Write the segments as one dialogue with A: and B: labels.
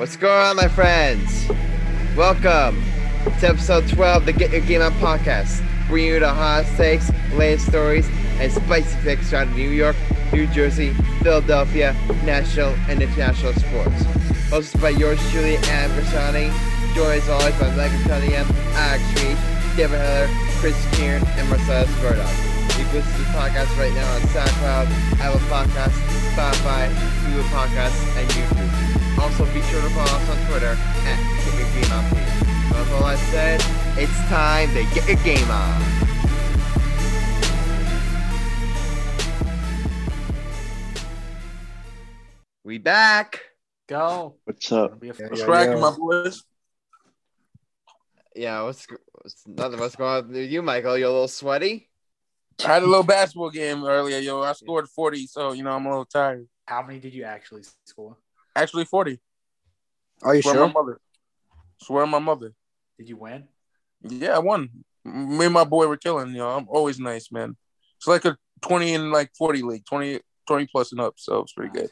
A: What's going on, my friends? Welcome to episode 12 of the Get Your Game On podcast, bringing you the hot takes, latest stories, and spicy picks around New York, New Jersey, Philadelphia, national and international sports. Hosted by yours truly, Adam Grassani. Joined as always by Megan Cunningham, Alex Reich, Devin Heller, Chris Kern, and Marcellus Murdock. You can listen to the podcast right now on SoundCloud, Apple Podcasts, Spotify, Google Podcasts, and YouTube. Also, be sure to follow us on Twitter at Get Your Game On all that said, it's time to get your game on. We back.
B: Go.
C: What's up?
B: Be a-
C: What's cracking, my boys?
A: Yeah, what's, what's nothing? What's going on with you, Michael? You're a little sweaty?
C: I had a little basketball game earlier, yo. I scored 40, so you know I'm a little tired.
B: How many did you actually score?
C: Actually, 40.
D: Are you
C: Swear
D: sure?
C: my mother. Swear my mother.
B: Did you win?
C: Yeah, I won. Me and my boy were killing, yo. I'm always nice, man. It's like a 20 and like 40 league, 20, 20 plus and up, so it's pretty good.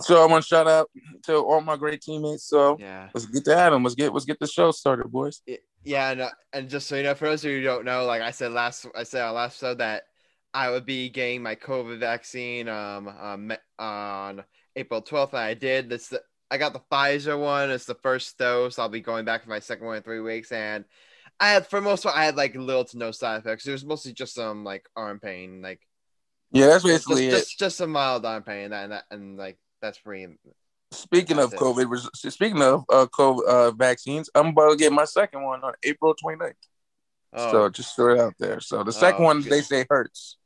C: So I want to shout out to all my great teammates. So
A: Yeah.
C: let's get to Adam. Let's get let's get the show started, boys.
A: Yeah, and, uh, and just so you know, for those of you who don't know, like I said last, I said on last episode that I would be getting my COVID vaccine um, um on April twelfth, and I did. This I got the Pfizer one. It's the first dose. I'll be going back for my second one in three weeks, and I had for most part I had like little to no side effects. It was mostly just some like arm pain, like
C: Yeah, that's
A: just
C: basically it.
A: just, just some mild arm pain, and that, and, and like that's pretty.
C: Speaking of
A: it.
C: COVID, speaking of uh, COVID uh, vaccines, I'm about to get my second one on April 29th.
A: Oh.
C: So just throw it out there. So the second
A: Oh,
C: one
A: good.
C: they say hurts.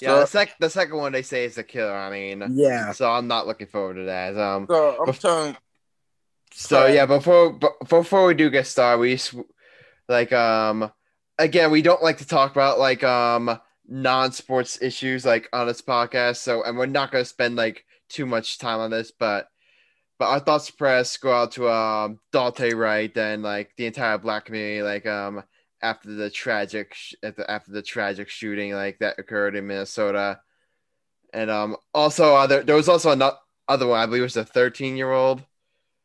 A: Yeah,
C: So,
A: the sec the second one they say is a killer. I mean,
D: Yeah.
A: so I'm not looking forward to that. Um,
C: so I'm
A: Bef-
C: telling.
A: So yeah, before b- before we do get started, we just, like um again we don't like to talk about like um non-sports issues like on this podcast. So and we're not gonna spend like too much time on this, but but our thoughts press go out to um Dante Wright and like the entire black community like um after the tragic sh- at the, after the tragic shooting like that occurred in Minnesota, and um also uh, there, there was also another other one I believe it was a 13 year old.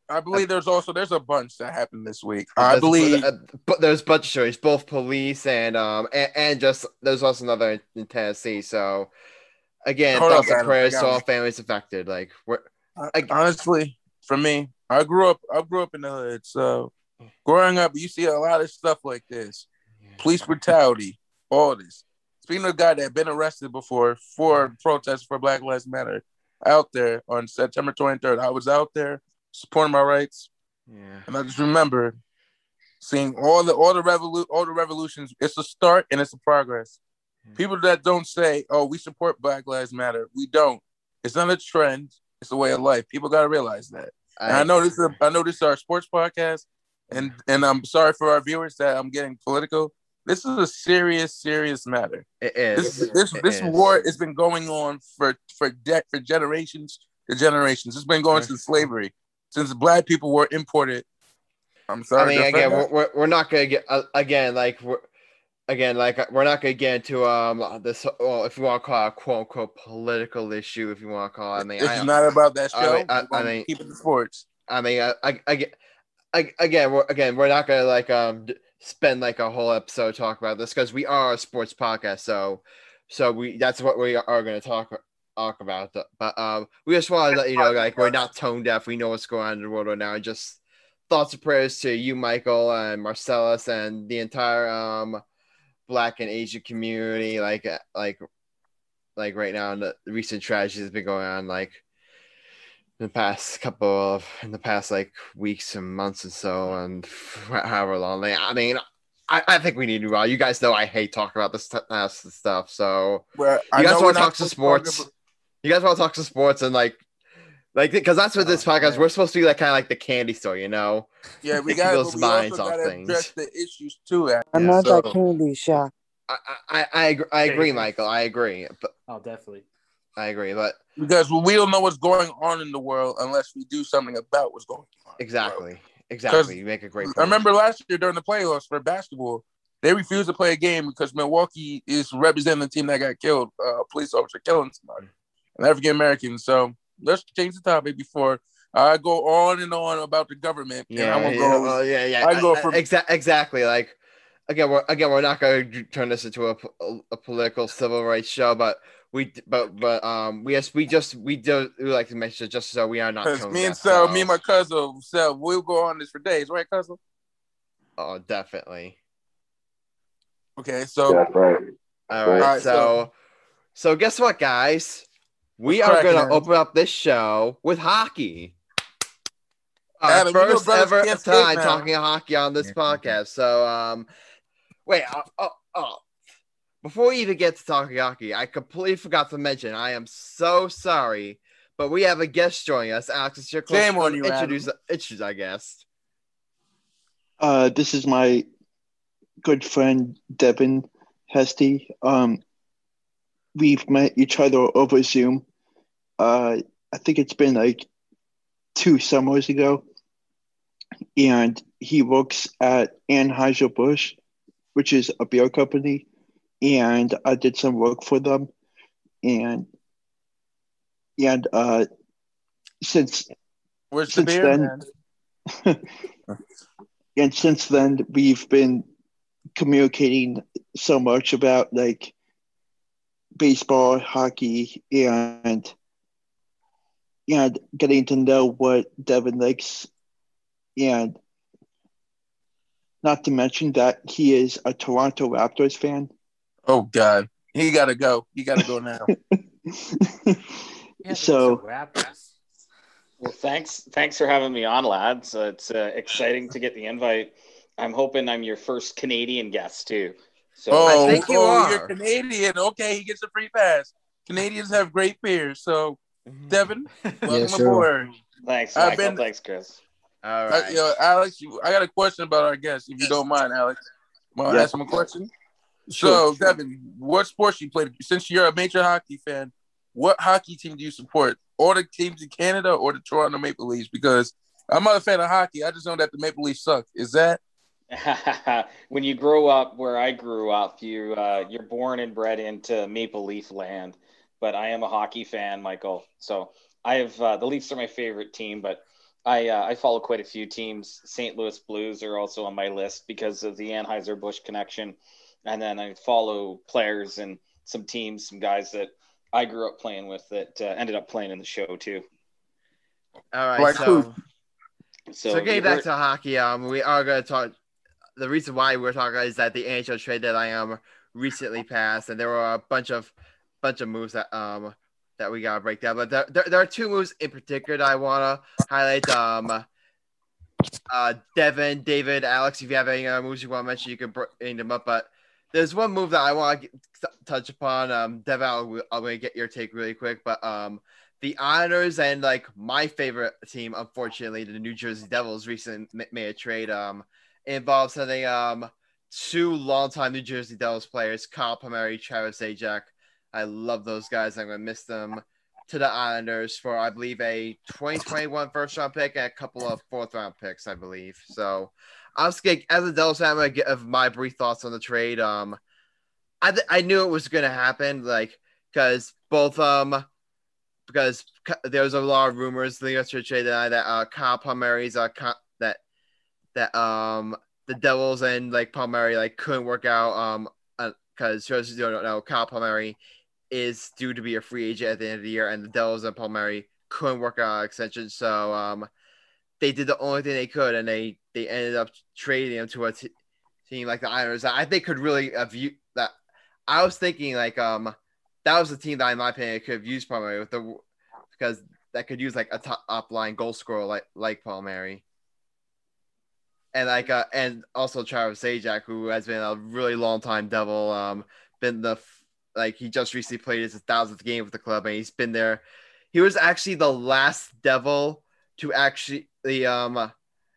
C: I believe there's also there's a bunch that happened this week. I
A: There's-
C: believe
A: uh, but there's a bunch of stories, both police and um and, and just there's also another in, Tennessee. So again,
C: Hold
A: thoughts
C: up,
A: and prayers to all families affected. Like we're I-
C: honestly, for me, I grew up I grew up in the hood. So growing up, you see a lot of stuff like this. Police brutality, all this. Speaking of a guy that been arrested before for protests for Black Lives Matter out there on September 23rd, I was out there supporting my rights.
A: yeah,
C: And I just remember seeing all the all the revolu- all the revolutions. It's a start and it's a progress.
A: Yeah.
C: People that don't say, "Oh, we support Black Lives Matter," we don't. It's not a trend. It's a way of life. People got to realize that. And I know this. Is a, I know this is our sports podcast, and and I'm sorry for our viewers that I'm getting political. This is a serious, serious matter.
A: it is.
C: This this
A: It
C: this
A: is.
C: war has been going on for for de- for generations to generations. It's been going since slavery, since black people were imported. I'm sorry.
A: I mean, again, we're, we're, we're not gonna get uh, again like we're again like we're not gonna get into um this well if you want to call it a quote unquote political issue if you want to call it. I mean,
C: It's
A: I,
C: not about that show.
A: I mean, I- I mean-
C: keep it sports.
A: I mean, I, I, I, I again, we're again, we're not gonna like um spend like a whole episode talk about this because we are a sports podcast, so so we that's what we are gonna talk talk about. But um, we just want to let you know, like, we're not tone deaf. We know what's going on in the world right now. And just thoughts and prayers to you, Michael, and Marcellus, and the entire um Black and Asian community. Like, uh, like, like right now, the recent tragedy has been going on. Like in the past couple of in the past like weeks and months and so and however long they i mean i, I think we need to well you guys know i hate talking about this t- uh, stuff so
C: Where I
A: you guys want to talk to sports
C: about-
A: you guys want to talk to sports and like like because that's what this
B: Oh,
A: podcast
B: man.
A: we're supposed to be like kind of like the candy store you know
C: Yeah, we
A: Making
C: got.
A: those
C: we
A: minds
C: also
A: off things.
C: address the issues too. Adam.
D: I'm
A: Yeah,
D: not
C: so-
D: that candy shop.
A: i i i, agree, I agree michael i agree but
B: Oh, definitely.
A: I agree but
C: because we don't know what's going on in the world unless we do something about what's going on. in the world.
A: exactly exactly you make a great point.
C: I remember last year during the playoffs for basketball, they refused to play a game because Milwaukee is representing the team that got killed. Uh, a police officer killing somebody, an African American. So let's change the topic before I go on and on about the government. and
A: Yeah, yeah,
C: go.
A: well, yeah, yeah.
C: I go for-
A: exa- exactly. Like again, we're again we're not going to turn this into a, a political civil rights show, but we but but um we just we just we do we like to mention it just so we are not.
C: Because me and so me and my cousin, so we'll go on this for days, right, cousin?
A: oh definitely.
C: Okay, so
E: That's right.
A: All right,
C: Alright,
A: so so guess what, guys? We
C: What's
A: are gonna open up this show with hockey. Our
C: Adam, you know
A: first ever
C: can't
A: time talking hockey on this
C: Yeah.
A: podcast. So, um, wait, oh, oh, oh, before we even get to talking hockey, I completely forgot to mention. I am so sorry, but we have a guest joining us. Alex, it's your close
C: Shame on you,
A: introduce introduce our guest.
F: Uh, this is my good friend Devin Hastie. Um, we've met each other over Zoom. Uh, I think it's been like two summers ago, and he works at Anheuser Busch, which is a beer company, and I did some work for them, and and uh, since
C: where's the
F: since
C: beer?
F: then- and since then we've been communicating so much about like baseball hockey and and getting to know what devin likes. And not to mention that he is a toronto raptors fan
C: Oh God, he gotta go. He gotta go now.
B: Yeah,
F: So-
B: so
G: Well, thanks, thanks for having me on, lads. Uh, it's uh, exciting to get the invite. I'm hoping I'm your first Canadian guest too. So
C: oh,
A: think you
C: oh,
A: are.
C: you're Canadian. Okay, he gets a free pass. Canadians have great beers. So, Devin, welcome
D: sure.
C: aboard.
G: thanks,
C: I've
G: Michael.
C: been-
G: Thanks, Chris.
A: All right.
C: yo, Alex, you, I got a question about our guest, if you don't mind, Alex. Want to
F: Yeah.
C: ask him a question?
F: Sure.
C: So, Devin, what sports you played? Since you're a major hockey fan, what hockey team do you support? Or the teams in Canada or the Toronto Maple Leafs? Because I'm not a fan of hockey. I just know that the Maple Leafs suck. Is that?
G: when you grow up where I grew up, you uh, you're born and bred into Maple Leaf land. But I am a hockey fan, Michael. So I have uh, the Leafs are my favorite team, but I uh, I follow quite a few teams. St. Louis Blues are also on my list because of the Anheuser Busch connection, and then I follow players and some teams, some guys that I grew up playing with that uh, ended up playing in the show too.
A: All right.
C: Like
A: so.
C: who?
G: So,
A: So, getting
G: you
A: back
G: heard-
A: to hockey, um, we are going to talk. The reason why we're talking is that the NHL trade deadline um recently passed, and there were a bunch of bunch of moves that um that we gotta break down. But there, there, there are two moves in particular that I want to highlight. Um, uh, Devin, David, Alex, if you have any other moves you want to mention, you can bring them up. But there's one move that I want to touch upon. Um, I'll, I'm going to get your take really quick, but um, the Islanders and like my favorite team, unfortunately, the New Jersey Devils, recently made a trade. Um, involves sending um two longtime New Jersey Devils players, Kyle Palmieri, Travis Zajac. I love those guys. I'm gonna miss them to the Islanders for I believe a 2021 first round pick and a couple of fourth round picks, I believe. So I was getting, as a Devils fan, I'm gonna give my brief thoughts on the trade. Um, I th- I knew it was gonna happen, like because both um because there was a lot of rumors the trade that that uh Kyle Palmieri's uh that that um the Devils and like Palmieri like couldn't work out um because uh, you don't know Kyle Palmieri is due to be a free agent at the end of the year and the Devils and Palmieri couldn't work out extension so um they did the only thing they could and they they ended up trading him to a t- team like the Islanders I think could really have you that I was thinking like um that was the team that in my opinion could have used Palmieri with the because that could use like a top, top line goal scorer like like Palmieri and like uh and also Travis Zajac, who has been a really long time Devil. Um, been the like he just recently played his thousandth game with the club, and he's been there. He was actually the last Devil to actually the um.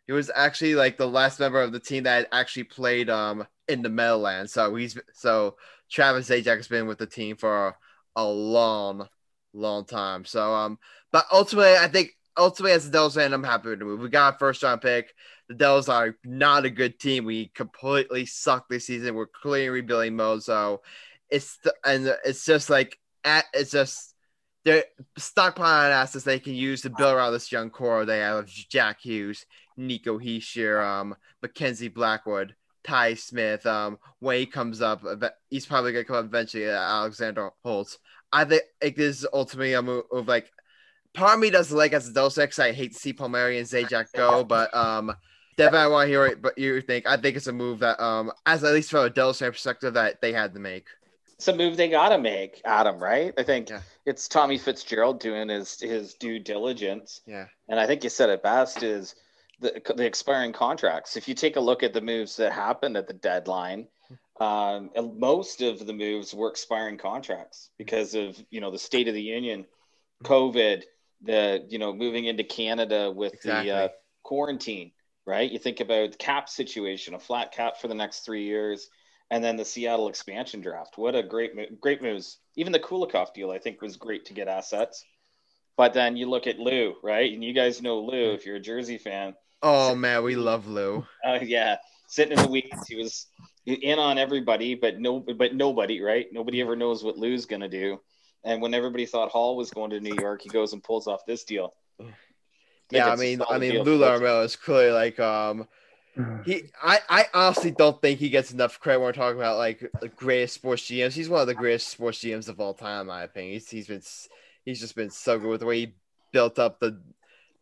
A: He was actually like the last member of the team that actually played um in the Meadowlands. So he's so Travis Zajac has been with the team for a, long, long time. So um, but ultimately, I think ultimately as a Devils fan, I'm happy with the move. We got a first round pick the Devils are not a good team. We completely suck this season. We're clearly rebuilding mode. So it's the, and it's just like at it's just they're stockpiling assets they can use to build around this young core. They have Jack Hughes, Nico Hischier, um, Mackenzie Blackwood, Ty Smith. Um, when he comes up, he's probably gonna come up eventually. Uh, Alexander Holtz. I think this is ultimately a move of like. Part of me doesn't like as a Devils fan 'cause I hate to see Palmieri and Zajac go, but um, Devin, I want to hear what you think. I think it's a move that um, as at least from a Devils perspective, that they had to make.
G: It's a move they gotta make, Adam. Right? I think
A: Yeah.
G: it's Tommy Fitzgerald doing his his due diligence.
A: Yeah.
G: And I think you said it best is the, the expiring contracts. If you take a look at the moves that happened at the deadline, um, most of the moves were expiring contracts because of you know the State of the Union, COVID, the you know moving into Canada with
A: Exactly.
G: the uh, quarantine. Right? You think about the cap situation, a flat cap for the next three years, and then the Seattle expansion draft. What a great great moves. Even the Kulikov deal, I think, was great to get assets. But then you look at Lou, right? And you guys know Lou if you're a Jersey fan.
A: Oh man, we love Lou.
G: Uh, yeah, sitting in the weeds, he was in on everybody, but no, but nobody, right? Nobody ever knows what Lou's gonna do. And when everybody thought Hall was going to New York, he goes and pulls off this deal.
A: Yeah, I mean, I mean, Lou Lamoriello is clearly like um he. I I honestly don't think he gets enough credit when we're talking about like the greatest sports GMs. He's one of the greatest sports GMs of all time, in my opinion. He's he's been he's just been so good with the way he built up the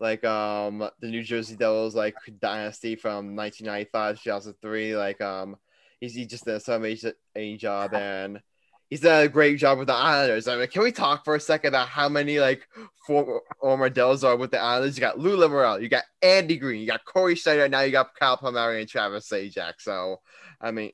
A: like um the New Jersey Devils like dynasty from 1995 to 2003. Like um he's he just did so amazing job and. He's done a great job with the Islanders. I mean, can we talk for a second about how many like former, Devils are with the Islanders? You got Lou Lamorel, you got Andy Greene, you got Cory Schneider, now you got Kyle Palmieri and Travis Zajac. So, I mean,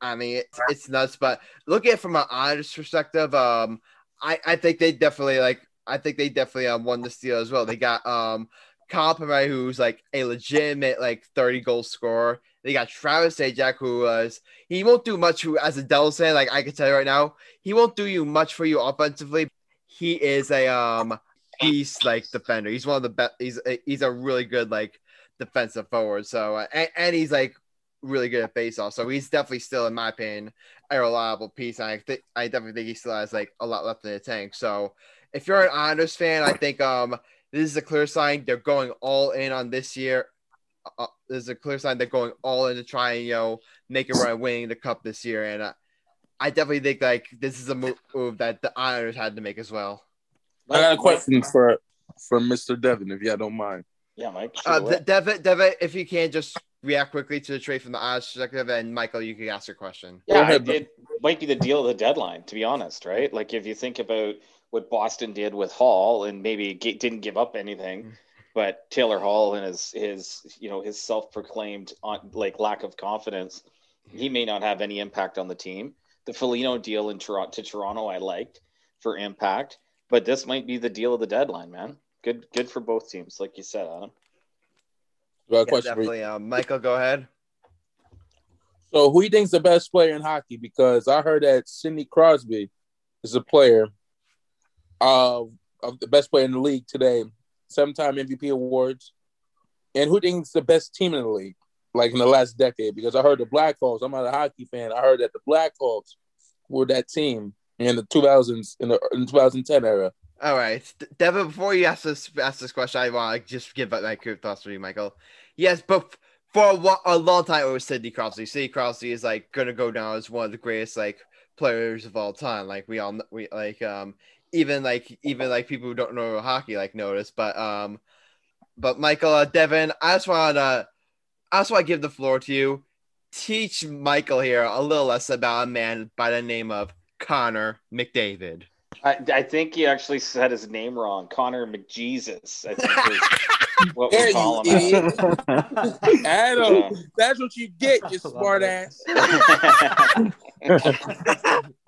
A: I mean, it's, it's nuts. But look at it from an Islanders perspective. Um, I I think they definitely like. I think they definitely um, won the deal as well. They got um Kyle Palmieri, who's like a legitimate like 30 goal scorer. They got Travis Zajac, who was he won't do much who, as a Devils fan. Like I can tell you right now, he won't do you much for you offensively. He is a um beast like defender. He's one of the best. He's a, he's a really good like defensive forward. So uh, and, and he's like really good at faceoff. So he's definitely still, in my opinion, a reliable piece. And I think I definitely think he still has like a lot left in the tank. So if you're an Islanders fan, I think um this is a clear sign they're going all in on this year. Uh, there's a clear sign they're going all in to try and you know make a run winning the cup this year. And uh, I definitely think like this is a move, move that the Islanders had to make as well.
C: I got a question for for Mr. Devin, if y'all don't mind.
G: Yeah, Mike. shoot
A: Uh. De- Devin, Devin, if you can just react quickly to the trade from the Islanders perspective, and Michael, you can ask your question.
G: Yeah,
C: ahead,
G: it,
C: bro.
G: it might be the deal of the deadline, to be honest, right? Like if you think about what Boston did with Hall and maybe ge- didn't give up anything, but Taylor Hall and his his you know his self-proclaimed on, like lack of confidence, he may not have any impact on the team. The Foligno deal in Toronto to Toronto, I liked for impact, but this might be the deal of the deadline, man. Good, good for both teams, like you said, Adam.
C: I got a
A: Yeah,
C: question
A: definitely. Um, Michael, go ahead.
C: So, who do you think's the best player in hockey? Because I heard that Sidney Crosby is a player of, of the best player in the league today, seven-time MVP awards. And who thinks the best team in the league, like in the last decade? Because I heard the Blackhawks. I'm not a hockey fan. I heard that the Blackhawks were that team in the 2000s in the, in 2010 era.
A: All right, Devin. Before you ask this ask this question, I want to just give my quick thoughts for you, Michael. Yes, but for a, a long time it was Sidney Crosby. Sidney Crosby is like gonna go down as one of the greatest like players of all time. Like we all we like um even like even like people who don't know hockey like notice. But um, but Michael, uh, Devin, I just want to I just want to give the floor to you. Teach Michael here a little less about a man by the name of Connor McDavid.
G: I, I think he actually said his name wrong. Connor McJesus, I think is what we
C: you
G: call him.
C: Adam,
G: Yeah.
C: that's what you get, you
B: I love
C: smart ass.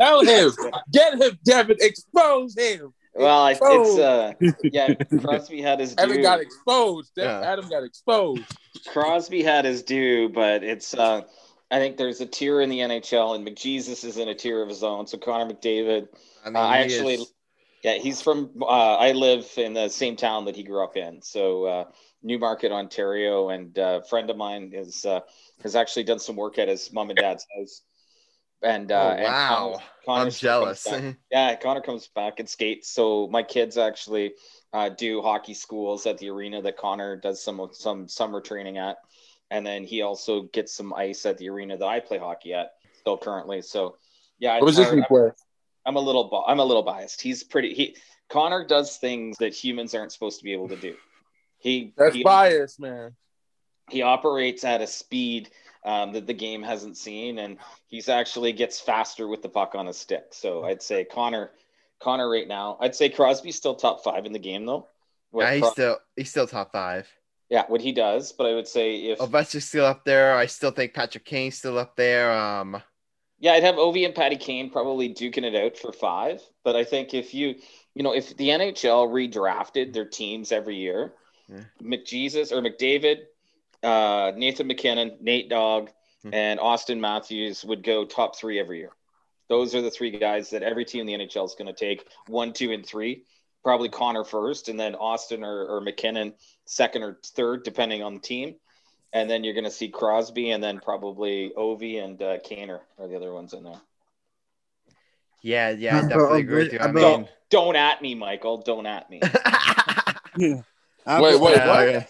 C: Tell him, get him, Devin, expose him.
G: well, I, it's uh, yeah. Crosby had his
C: Evan
G: due.
C: got exposed.
A: Yeah.
C: Adam got exposed.
G: Crosby had his due, but it's uh, I think there's a tier in the NHL, and McJesus is in a tier of his own. So Connor McDavid,
A: I mean,
G: Uh, I actually-
A: is-
G: yeah, he's from. Uh, I live in the same town that he grew up in, so uh, Newmarket, Ontario, and uh, a friend of mine is uh, has actually done some work at his mom and dad's house. and
A: Oh,
G: uh, and
A: wow.
G: Connor's- Connor
A: I'm jealous.
G: Yeah, Connor comes back and skates. So my kids actually uh, do hockey schools at the arena that Connor does some some summer training at, and then he also gets some ice at the arena that I play hockey at still currently. So yeah,
C: What
G: it's
C: position you play?
G: I'm a little bi- I'm a little biased. He's pretty. He Connor does things that humans aren't supposed to be able to do. He
C: That's
G: he,
C: bias, man.
G: he operates at a speed um, that the game hasn't seen, and he's actually gets faster with the puck on his stick. So I'd say Connor, Connor right now. I'd say Crosby's still top five in the game though.
A: Yeah, he's
G: Cros-
A: still he's still top five.
G: yeah, what he does. But I would say if
A: Ovechkin's still up there. I still think Patrick Kane's still up there. Um,
G: Yeah, I'd have Ovi and Patty Kane probably duking it out for five. But I think if you, you know, if the NHL redrafted their teams every year,
A: Yeah.
G: McJesus or McDavid, uh, Nathan MacKinnon, Nate Dogg,
A: Hmm.
G: and Auston Matthews would go top three every year. Those are the three guys that every team in the NHL is going to take one, two, and three. Probably Connor first, and then Auston or, or MacKinnon second or third, depending on the team. And then you're going to see Crosby, and then probably Ovi and uh, Kaner are the other ones in there.
A: yeah, yeah, I definitely agree with you. I mean,
G: Don't at me, Michael. Don't at me.
D: Yeah. I
C: Wait, wait,
A: Yeah,
C: what?
A: okay.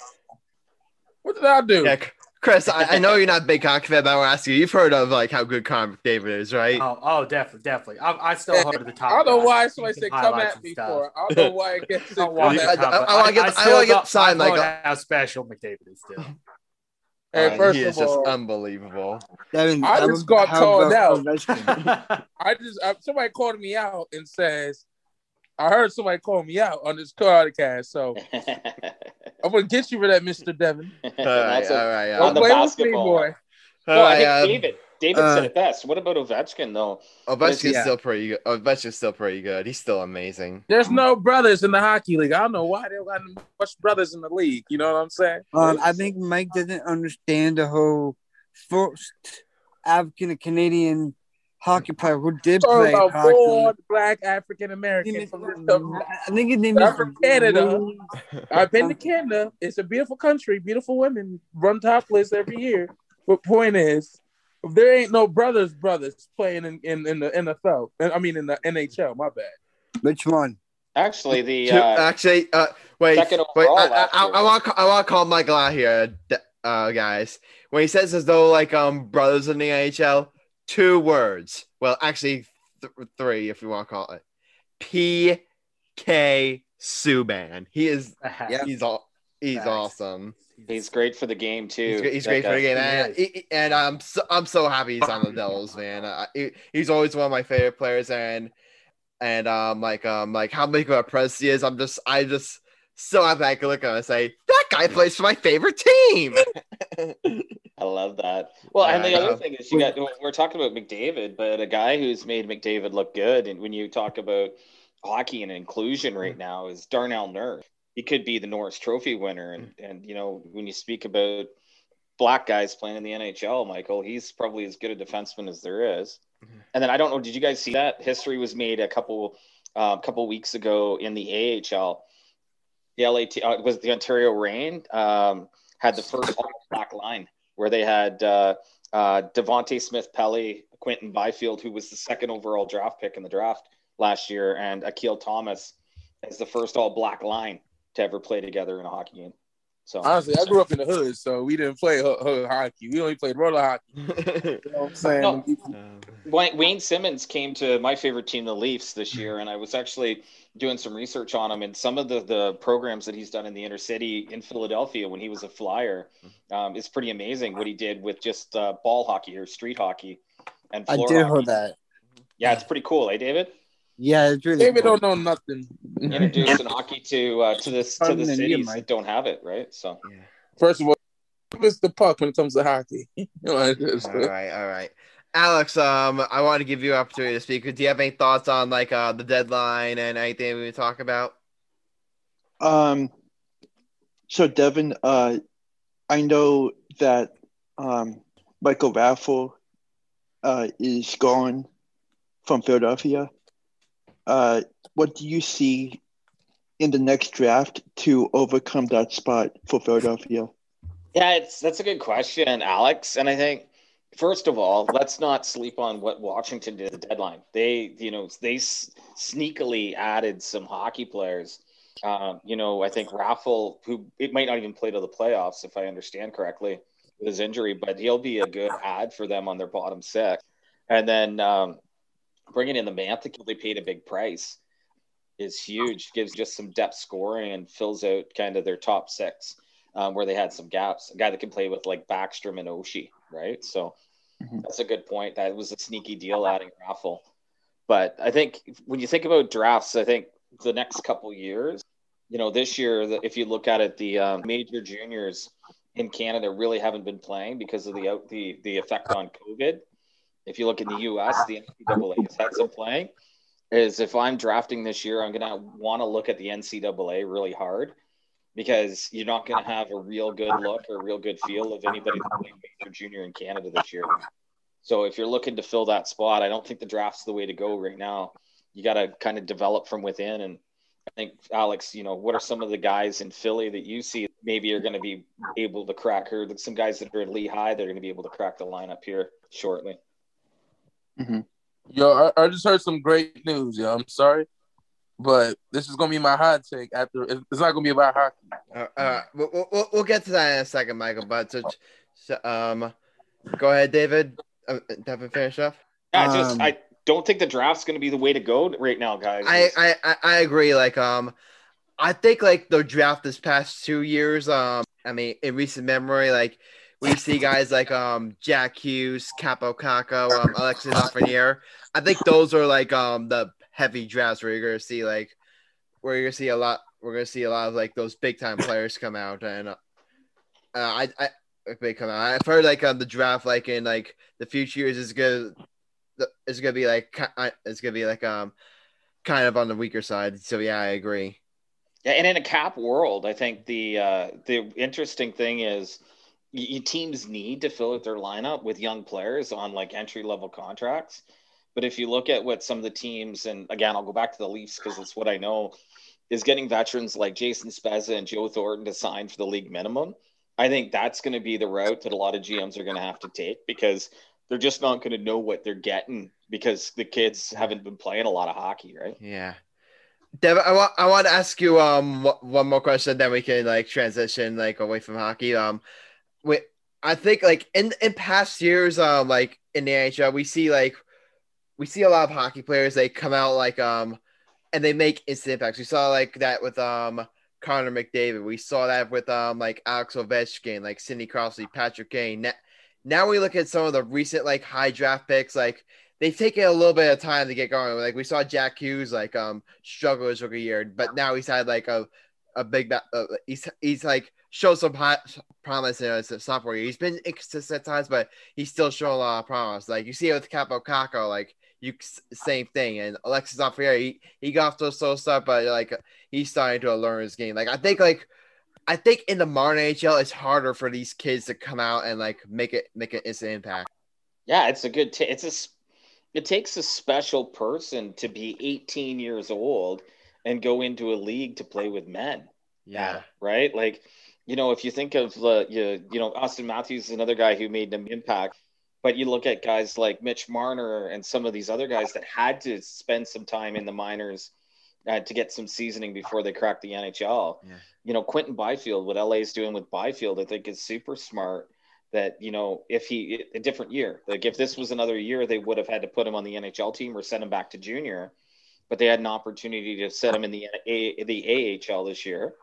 C: What did I do?
A: yeah, Chris, I, I know you're not a big hockey fan, but I want to ask you. You've heard of like how good Connor McDavid is, right?
B: Oh, oh, definitely, definitely. I, I still heard of the top.
C: I don't know why
B: You
C: somebody said come at me
B: stuff.
C: for. I don't know why it gets
B: I
C: said
B: don't
C: come
B: want
A: I-
B: to
C: at me.
A: I-
B: comment.
A: I wanna get- I
B: still
A: wanna get
B: don't-
A: signed,
B: I
A: like,
B: know
A: uh,
B: how special McDavid is still.
C: Hey,
A: Uh,
C: first
A: he is
C: of
A: just
C: all,
A: unbelievable.
D: Devin,
C: I
D: that
C: just got called out. I just I, somebody called me out and says I heard somebody call me out on this podcast, so I'm gonna get you for that, Mister Devin.
A: All right,
G: That's
A: all
G: a-
A: right,
G: on
C: Don't
G: the
C: play with me,
G: basketball.
C: boy.
A: all
G: Well, I
A: right,
G: think
A: um,
G: David. David
D: uh,
G: said it best. What about Ovechkin though?
A: Ovechkin's
D: Yeah.
A: still pretty good. Ovechkin's still pretty good. He's still amazing.
C: There's no brothers in the hockey league. I don't know why they don't got much brothers in the league. You know what I'm saying?
D: Um, I think Mike doesn't understand the whole first African Canadian hockey player who did
C: Talking
D: play
C: about
D: hockey.
C: born black African American from this.
D: I think his name is
C: from Canada. I've been to Canada. It's a beautiful country. Beautiful women run topless every year. But point is, if there ain't no brothers, brothers playing in, in, in the NFL. I mean, in the NHL. My bad.
D: Which one?
G: Actually, the uh,
A: Actually, uh, wait, wait. I,
G: last
A: I. I, want, I want to call Michael out here, uh, guys. When he says as though like um brothers in the NHL, two words. Well, actually, th- three if you want to call it. P. K. Subban. He is.
D: Yeah.
A: He's all. He's
B: Facts.
A: awesome.
G: he's great for the game too.
A: He's, great- he's
G: That
A: great for the game, and, he- and I'm so, I'm so happy he's on the Devils, man. He- he's always one of my favorite players, and and um like um like how big of a presence he is. I'm just I just so happy I can look at him and say that guy plays for my favorite team.
G: I love that. Well, and the
A: I
G: other
A: know.
G: thing is, you got we're talking about McDavid, but a guy who's made McDavid look good, and when you talk about hockey and inclusion right now, is Darnell Nurse. He could be the Norris Trophy winner, and and you know when you speak about black guys playing in the NHL, Michael, he's probably as good a defenseman as there is.
A: Mhm.
G: And then I don't know, did you guys see that history was made a couple uh, couple weeks ago in the AHL? The LAT uh, was the Ontario Reign um, had the first all black line where they had uh, uh, Devonte Smith Pelly, Quinton Byfield, who was the second overall draft pick in the draft last year, and Akil Thomas as the first all black line to ever play together in a hockey game. So
C: Honestly, I grew up in the hood, so we didn't play hood, hood hockey. We only played roller hockey. You know what I'm saying?
G: No.
A: Um,
G: Wayne Wayne Simmonds came to my favorite team, the Leafs, this year, and I was actually doing some research on him and some of the, the programs that he's done in the inner city in Philadelphia when he was a flyer um, is pretty amazing. What he did with just uh, ball hockey or street hockey and
D: I did
G: hockey.
D: hear that.
G: Yeah, it's pretty cool, eh, David?
D: Yeah, it's really
C: David
D: cool.
C: don't know nothing.
G: Introducing hockey to uh, to this to the
D: me,
G: cities that don't have it, right? So
A: yeah.
C: First of all, it's the puck when it comes to hockey. You know, it's just-
A: All right, all right. Alex, um, I want to give you an opportunity to speak. Do you have any thoughts on like uh the deadline and anything we talk about?
F: Um, so Devin, uh, I know that um, Michael Raffl uh, is gone from Philadelphia. Uh, what do you see in the next draft to overcome that spot for Philadelphia?
G: Yeah, it's that's a good question, Alex. And I think First of all, let's not sleep on what Washington did at the deadline. They, you know, they sneakily added some hockey players. Um, you know, I think Raffl, who it might not even play to the playoffs, if I understand correctly, with his injury, but he'll be a good ad for them on their bottom six. And then um, bringing in the Mantha, they paid a big price, is huge. Gives just some depth scoring and fills out kind of their top six um, where they had some gaps. A guy that can play with like Backstrom and Oshie, right? So
F: Mhm.
G: that's a good point. That was a sneaky deal adding Raffl. But I think when you think about drafts, I think the next couple years, you know, this year, if you look at it, the um, major juniors in Canada really haven't been playing because of the out the the effect on COVID. If you look in the U.S., the NCAA has had some playing. Is if I'm drafting this year, I'm gonna want to look at the NCAA really hard because you're not gonna have a real good look or a real good feel of anybody playing major junior in Canada this year. So if you're looking to fill that spot, I don't think the draft's the way to go right now. You got to kind of develop from within. And I think Alex, you know, what are some of the guys in Philly that you see maybe are going to be able to crack, or some guys that are in Lehigh that are going to be able to crack the lineup here shortly?
C: Yo, I, I just heard some great news. Yo, I'm sorry, but this is gonna be my hot take. After it's not gonna be about hockey.
A: Uh, uh, we'll, we'll, we'll get to that in a second, Michael. But so, so, um, go ahead, David. Uh, Devin, finish up.
G: Yeah, I just
D: Um,
G: I don't think the draft's going to be the way to go right now, guys.
A: I, I I I agree. Like um, I think like the draft this past two years. Um, I mean, in recent memory, like we see guys like um Jack Hughes, Kaapo Kakko, um, Alexis Lafreniere. I think those are like um the heavy drafts where you're gonna see like where you're gonna see a lot. We're gonna see a lot of like those big time players come out, and uh, I I they come out. I've heard like um the draft like in like the future years is gonna is gonna be like it's gonna be like um kind of on the weaker side. So yeah, I agree.
G: Yeah, and in a cap world, I think the uh, the interesting thing is y- y- teams need to fill out their lineup with young players on like entry level contracts. But if you look at what some of the teams, and again, I'll go back to the Leafs because it's what I know, is getting veterans like Jason Spezza and Joe Thornton to sign for the league minimum. I think that's going to be the route that a lot of GMs are going to have to take because they're just not going to know what they're getting because the kids haven't been playing a lot of hockey, right?
A: Yeah. Devin, I want I want to ask you um one more question, then we can like transition like away from hockey. Um, we, I think like in in past years, um, like in the NHL, we see like we see a lot of hockey players. They come out like um, and they make instant impacts. We saw like that with um Connor McDavid. We saw that with um like Alex Ovechkin, like Sidney Crosby, Patrick Kane. Now, now we look at some of the recent like high draft picks, like they've taken a little bit of time to get going. Like we saw Jack Hughes like um struggle his rookie year, but now he's had like a a big uh, he's he's like showed some promise in his sophomore year. He's been inconsistent at times, but he's still showing a lot of promise. Like you see it with Kaapo Kakko, like you same thing. And Alexis Lafreniere, he he got off to a slow start, but like he's starting to learn his game. Like I think like. I think in the modern NHL, it's harder for these kids to come out and like make it make an instant impact.
G: Yeah, it's a good. T- it's a. It takes a special person to be 18 years old and go into a league to play with men.
A: Yeah,
G: Right. Like, you know, if you think of the, you, you know, Auston Matthews is another guy who made an impact. But you look at guys like Mitch Marner and some of these other guys that had to spend some time in the minors uh, to get some seasoning before they cracked the NHL.
A: Yeah.
G: You know, Quinton Byfield, what LA is doing with Byfield, I think is super smart. That you know, if he a different year, like if this was another year, they would have had to put him on the NHL team or send him back to junior. But they had an opportunity to set him in the A, the AHL this year,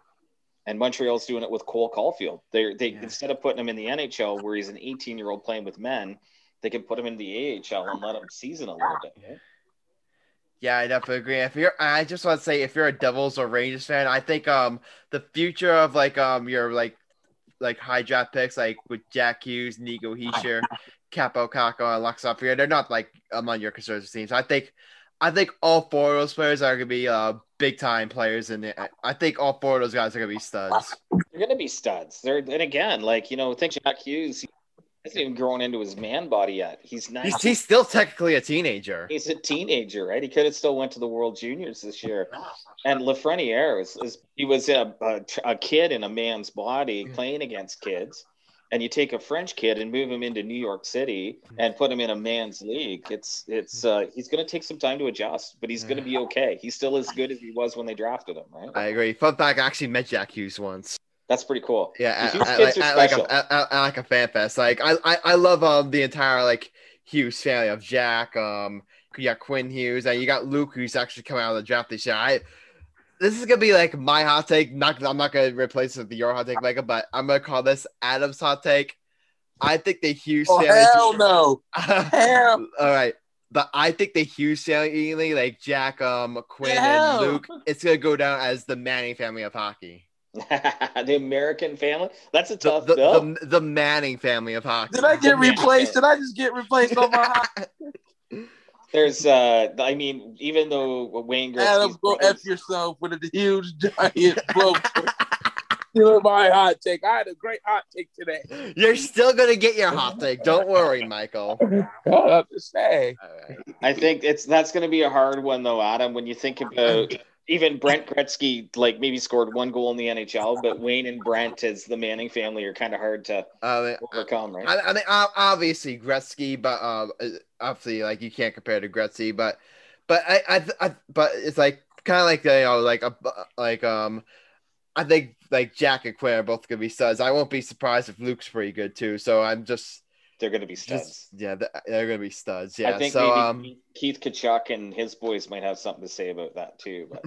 G: and Montreal's doing it with Cole Caufield. They're, they
A: Yeah.
G: instead of putting him in the NHL where he's an 18 year old playing with men, they can put him in the AHL and let him season a little bit. right?
A: Yeah, I definitely agree. If you're, I just want to say, if you're a Devils or Rangers fan, I think um the future of like um your like like high draft picks like with Jack Hughes, Nico Hischier, Kaapo Kakko, and Lux they're not like among your conservative teams. I think, I think all four of those players are gonna be uh big time players, and I think all four of those guys are gonna be studs.
G: They're going to be studs. They're and again, like you know, think Jack Hughes he hasn't even grown into his man body yet. He's nice.
A: He's, he's still technically a teenager.
G: He's a teenager, right? He could have still went to the World Juniors this year. And Lafreniere is, is he was a, a, a kid in a man's body playing against kids, and you take a French kid and move him into New York City and put him in a man's league, it's it's uh, he's going to take some time to adjust, but he's going to be okay. He's still as good as he was when they drafted him, right?
A: I agree. Fun fact: I actually met Jack Hughes once.
G: That's pretty cool.
A: Yeah,
G: The
A: at, at, like,
G: are
A: at, like a at, like a fan fest. Like I, I, I love um the entire like Hughes family of Jack. Um, you got Quinn Hughes, and you got Luke, who's actually coming out of the draft this year. I this is gonna be like my hot take. Not I'm not gonna replace it with your hot take, Micah, but I'm gonna call this Adam's hot take. I think the huge
C: Oh
A: family.
C: hell no! Hell,
A: All right. But I think the Hughes family, like Jack, um, Quinn,
C: Yeah.
A: and Luke, it's gonna go down as the Manning family of hockey.
G: the American family. That's a tough
A: the,
G: bill.
A: the, the Manning family of hockey.
C: did I get replaced? Did I just get replaced on my
G: There's, uh, I mean, even though Wayne Gretzky's
C: Adam? Go
G: brothers-
C: f yourself with a huge giant blow. Stealing my hot take. I had a great hot take today.
A: You're still gonna get your hot take. Don't worry, Michael.
C: I'm just saying.
A: All right.
G: I think it's that's going to be a hard one though, Adam. When you think about even Brent Gretzky, like maybe scored one goal in the NHL, but Wayne and Brent as the Manning family are kind of hard to
A: Uh,
G: overcome, right?
A: I, I mean, obviously Gretzky, but uh, obviously, like you can't compare to Gretzky, but, but I, I, I but it's like kind of like you know, like a, like um, I think like Jack and Quinn are both gonna be studs. I won't be surprised if Luke's pretty good too. So I'm just,
G: They're going to be studs.
A: just yeah, they're gonna be studs. Yeah.
G: I think
A: so
G: maybe
A: um,
G: Keith Tkachuk and his boys might have something to say about that too. But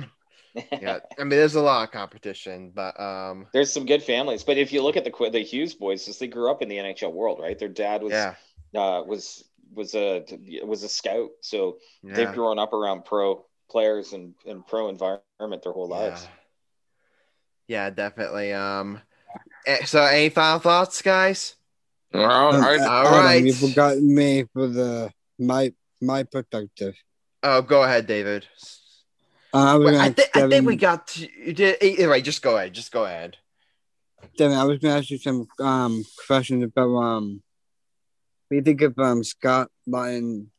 A: yeah, I mean, there's a lot of competition, but um,
G: there's some good families. But if you look at the the Hughes boys, just they grew up in the NHL world, right? Their dad was
A: yeah,
G: uh, was was a was a scout, so they've grown up around pro players and, and pro environment their whole lives.
A: yeah. Yeah, definitely. Um, eh, so any final thoughts, guys?
C: Well,
D: Um,
C: I,
A: All
D: Adam,
A: right.
D: You forgot me for the my my perspective.
A: Oh, go ahead, David.
D: Uh, I
A: Wait, I,
D: ask
A: think I think we got to, you did. eh, Right, just go ahead. Just go ahead.
D: Devin, I was gonna ask you some um questions about um. What do you think of um Scott Martin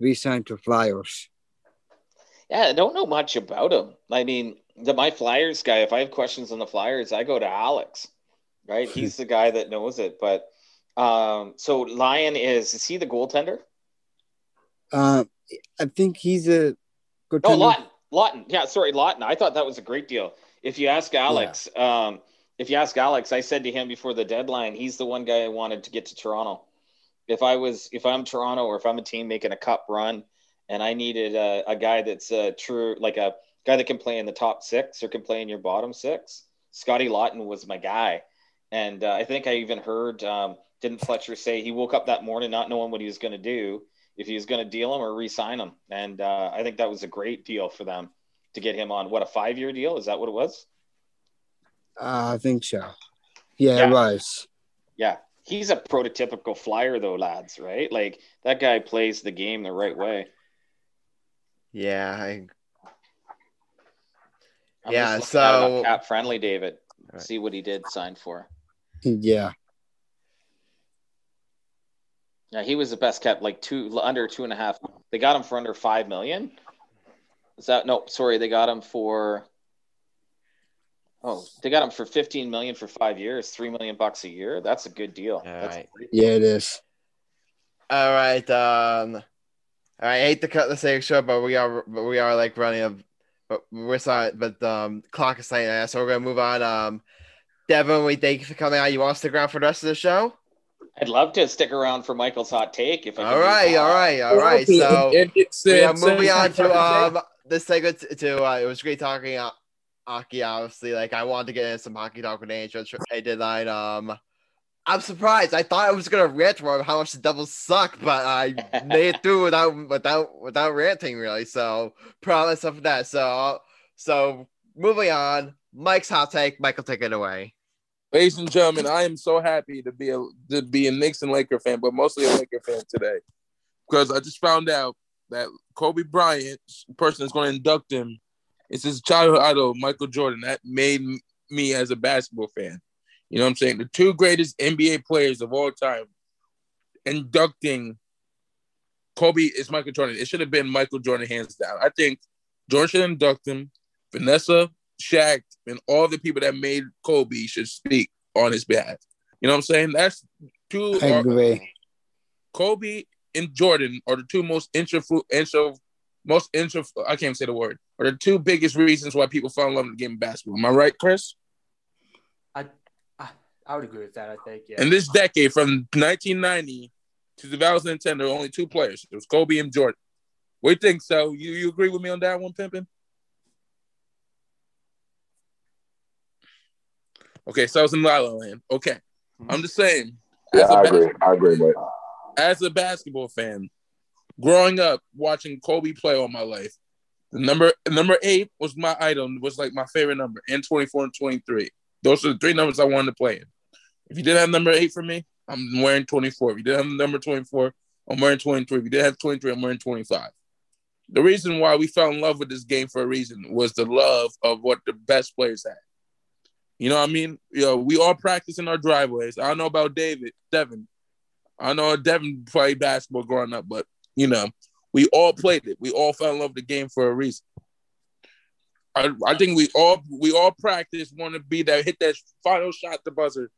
D: re-signed to Flyers?
G: Yeah, I don't know much about him. I mean, the my Flyers guy. If I have questions on the Flyers, I go to Alex. Right, he's the guy that knows it. But um, so Lyon is is he the goaltender?
D: Uh, I think he's a good.
G: No, Laughton. Laughton. Yeah, sorry, Laughton. I thought that was a great deal. If you ask Alex, um, if you ask Alex, I said to him before the deadline, he's the one guy I wanted to get to Toronto. If I was, if I'm Toronto or if I'm a team making a cup run, and I needed a, a guy that's a true, like a guy that can play in the top six or can play in your bottom six, Scotty Laughton was my guy. And uh, I think I even heard, um, didn't Fletcher say he woke up that morning not knowing what he was going to do, if he was going to deal him or re-sign him. And uh, I think that was a great deal for them to get him on. What a five-year deal? Is that what it was?
D: Uh, I think so. Yeah,
G: Yeah.
D: it was.
G: Yeah, he's a prototypical flyer, though, lads. Right? Like that guy plays the game the right way.
A: Yeah, I,
G: I'm
A: Yeah,
G: just looking at it on
A: so-
G: cap friendly, David.
A: Right.
G: See what he did sign for.
D: Yeah.
G: Yeah, he was the best kept, like two under two and a half. They got him for under five million. Is that no? Sorry, they got him for. Oh, they got him for fifteen million for five years, three million bucks a year. That's a good deal.
A: All
G: That's
A: right.
D: Yeah, it is.
A: all right. Um, all right. I hate to cut this thing short, but we are, but we are like running a, but we're sorry, but um, clock is saying that, so we're gonna move on. Um, Devin, we thank you for coming out. You want to stick around for the rest of the show?
G: I'd love to stick around for Michael's hot take if I.
A: All
G: can do
A: right,
G: that.
A: all right, all right. So.
C: It- it
A: we are moving on to um this segment to, to uh, it was great talking uh, hockey obviously like i wanted to get in some hockey talk with angel i did line um i'm surprised i thought i was gonna rant about how much the devils suck but i made it through without without without ranting really so proud of myself for that so so moving on mike's hot take michael take it away
C: Ladies and gentlemen, I am so happy to be a to be a Knicks and Laker fan, but mostly a Laker fan today, because I just found out that Kobe Bryant, the person that's going to induct him, is his childhood idol, Michael Jordan. That made me as a basketball fan. You know what I'm saying? The two greatest NBA players of all time inducting Kobe is Michael Jordan. It should have been Michael Jordan hands down. I think Jordan should induct him. Vanessa, Shaq, and all the people that made Kobe should speak on his behalf. You know what I'm saying? That's two.
D: I
C: are- Kobe and Jordan are the two most intro, intro, most intro. I can't say the word. Are the two biggest reasons why people fall in love with the game of basketball. Am I right, Chris?
B: I, I, I would agree with that. I think. Yeah.
C: In this decade, from 1990 to 2010, there were only two players. It was Kobe and Jordan. We think? So you, you agree with me on that one, Pimpin? Okay, so I was in La La Land. Okay, hmm. I'm just saying.
E: Yeah,
C: as a
E: I
C: bas-
E: agree. I agree, but
C: as a basketball fan, growing up watching Kobe play all my life, the number number eight was my item, was like my favorite number, and 24 and 23. Those are the three numbers I wanted to play in. If you didn't have number eight for me, I'm wearing 24. If you didn't have number 24, I'm wearing 23. If you didn't have 23, I'm wearing 25. The reason why we fell in love with this game for a reason was the love of what the best players had. You know what I mean? You know, we all practice in our driveways. I don't know about David, Devin. I know Devin played basketball growing up, but you know, we all played it. We all fell in love with the game for a reason. I, I think we all we all practice want to be that hit that final shot the buzzer,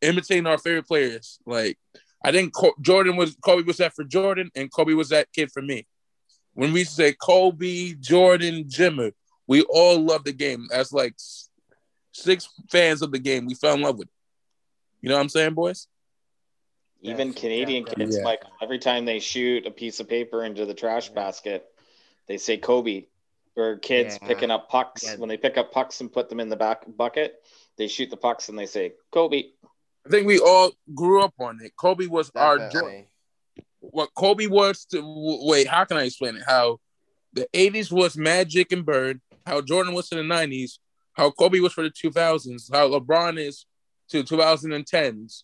C: imitating our favorite players. Like I think Jordan was Kobe was that for Jordan, and Kobe was that kid for me. When we say Kobe, Jordan, Jimmer, we all love the game. That's like six fans of the game, we fell in love with it. You know what I'm saying, boys?
G: Even
B: Yes,
G: Canadian
B: yeah,
G: kids,
C: yeah.
G: Michael, every time they shoot a piece of paper into the trash basket, they say Kobe. Or kids
A: Yeah.
G: picking up pucks.
A: Yeah.
G: When they pick up pucks and put them in the back bucket, they shoot the pucks and they say Kobe.
C: I think we all grew up on it. Kobe was our Jordan.
A: Definitely.
C: what Kobe was to wait, how can I explain it? How the 80s was Magic and Bird, how Jordan was to the 90s, how Kobe was for the 2000s, how LeBron is to 2010s.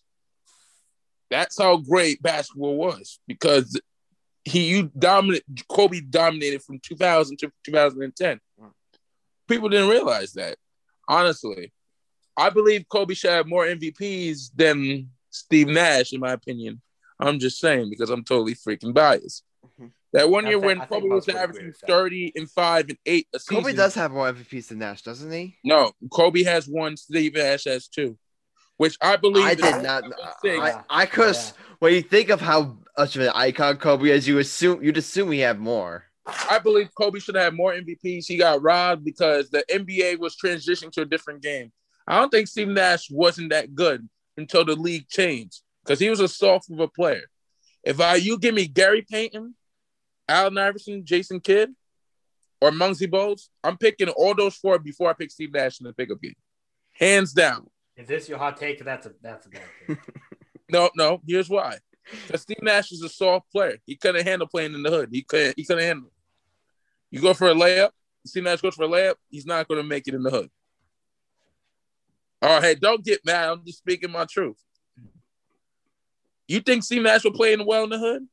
C: That's how great basketball was because he you dominate Kobe dominated from 2000 to 2010. People didn't realize that. Honestly, I believe Kobe should have more MVPs than Steve Nash, in my opinion. I'm just saying because I'm totally freaking biased. That one
B: I
C: year
B: think-
C: when
B: I think
C: Kobe was
B: most would agree
C: averaging
B: with that.
C: 30 and 5 and 8 a season.
A: Kobe does have more MVPs than Nash, doesn't he?
C: No, Kobe has one, Steve Nash has two, which I believe
A: I did not.
C: six.
A: I, I could.
B: Yeah.
A: When you think of how much of an icon Kobe is, you assume you'd assume we have more.
C: I believe Kobe should have more MVPs. He got robbed because the NBA was transitioning to a different game. I don't think Steve Nash wasn't that good until the league changed because he was a soft of a player. If I you give me Gary Payton, Allen Iverson, Jason Kidd, or Muggsy Bogues, I'm picking all those four before I pick Steve Nash in the pickup game, hands down.
B: Is this your hot take? That's a that's a bad thing.
C: No, no. Here's why. Because Steve Nash is a soft player. He couldn't handle playing in the hood. He couldn't. He couldn't handle. It. You go for a layup. Steve Nash goes for a layup. He's not going to make it in the hood. All right, hey, don't get mad. I'm just speaking my truth. You think Steve Nash will play in well in the hood?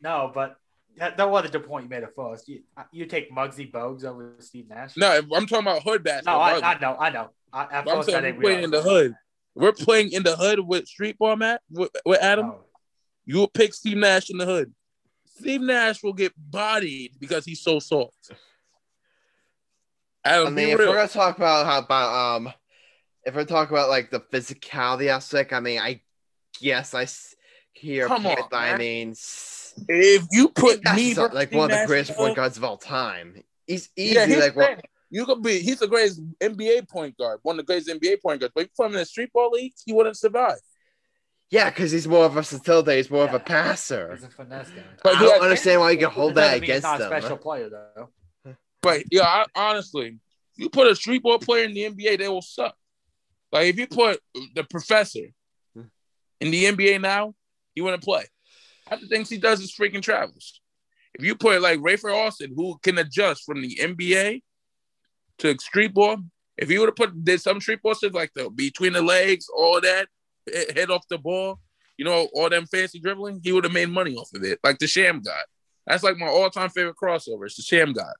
B: No, but that, that wasn't the point you made at first. You you take Muggsy Bogues over Steve Nash?
C: No, I'm talking about hood
B: no. I, I know, I know. I, at
C: But I'm
B: first, I
C: saying
B: didn't
C: we're playing in the
B: realize
C: hood. We're playing in the hood with street ball, Matt. With, with. Adam,
B: No.
C: you will pick Steve Nash in the hood. Steve Nash will get bodied because he's so soft. Adam,
A: I
C: be
A: mean, if
C: real.
A: we're gonna talk about how about um, if we're talking about like the physicality aspect, I mean, I guess I s- hear
C: Come on,
A: point, I mean, s-
C: If you put me
A: is
C: versus
A: like one of the greatest point guards of all time. He's easy,
C: yeah, he's
A: like what?
C: great. you could be. He's the greatest NBA point guard, one of the greatest NBA point guards. But if you put him in the street ball league, he wouldn't survive.
A: Yeah, because he's more of a versatility. He's more of a passer.
B: He's a finesse guy.
C: But
A: I don't
C: has-
A: understand why you can hold
B: doesn't
A: that
B: mean he's
A: against
B: not a
A: them.
B: special player though.
C: But yeah, I, honestly, you put a street ball player in the NBA, they will suck. Like if you put the professor hmm. in the NBA now, he wouldn't play. The things he does is freaking travels. If you put like Rafer Alston, who can adjust from the NBA to street ball, if you would have put did some street ball stuff like the between the legs, all that, he- head off the ball, you know, all them fancy dribbling, he would have made money off of it. Like the Sham God. That's like my all-time favorite crossover. It's the Sham God.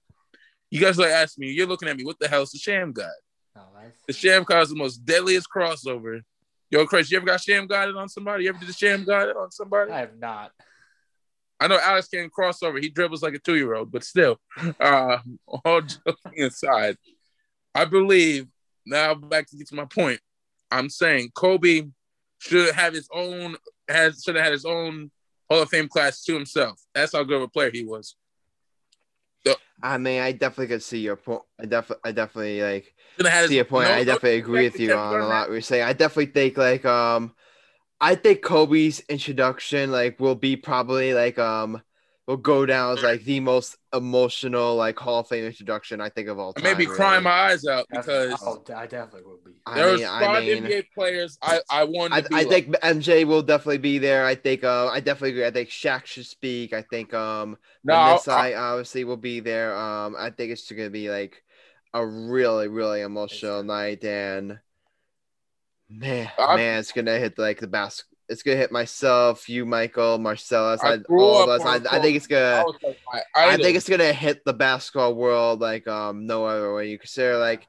C: You guys like ask me, you're looking at me, what the hell is the Sham God?
B: Oh, That's,
C: The Sham God is the most deadliest crossover. Yo, Chris, you ever got Sham God on somebody? You ever did the Sham God on somebody?
B: I have not.
C: I know Alex can cross over. He dribbles like a two year old, but still, uh, all joking aside, I believe now back to get to my point. I'm saying Kobe should have his own has should have had his own Hall of Fame class to himself. That's how good of a player he was.
A: I mean, I definitely could see your point. I definitely, I definitely like
C: Should have had
A: see your point.
C: no-
A: I
C: no
A: definitely agree with you on a lot. We're saying I definitely think like um, I think Kobe's introduction like will be probably like um will go down as like the most emotional like Hall of Fame introduction I think of all
C: I
A: time.
C: may be
A: really.
C: crying my eyes out because
B: oh, I definitely will be.
A: I
C: there
A: mean,
C: are
A: I mean,
C: NBA players I I wanted
A: I,
C: to be
A: I
C: like.
A: think MJ will definitely be there. I think uh, I definitely agree. I think Shaq should speak. I think um
C: no,
A: Vanessa
C: I-
A: I obviously will be there. Um I think it's gonna be like a really, really emotional night and man,
C: I-
A: man, it's gonna hit like the bas it's gonna hit myself, you, Michael, Marcellus,
C: I
A: I, all of us. I, I think it's gonna
C: like,
A: I think it's gonna hit the basketball world like um no other way. You consider like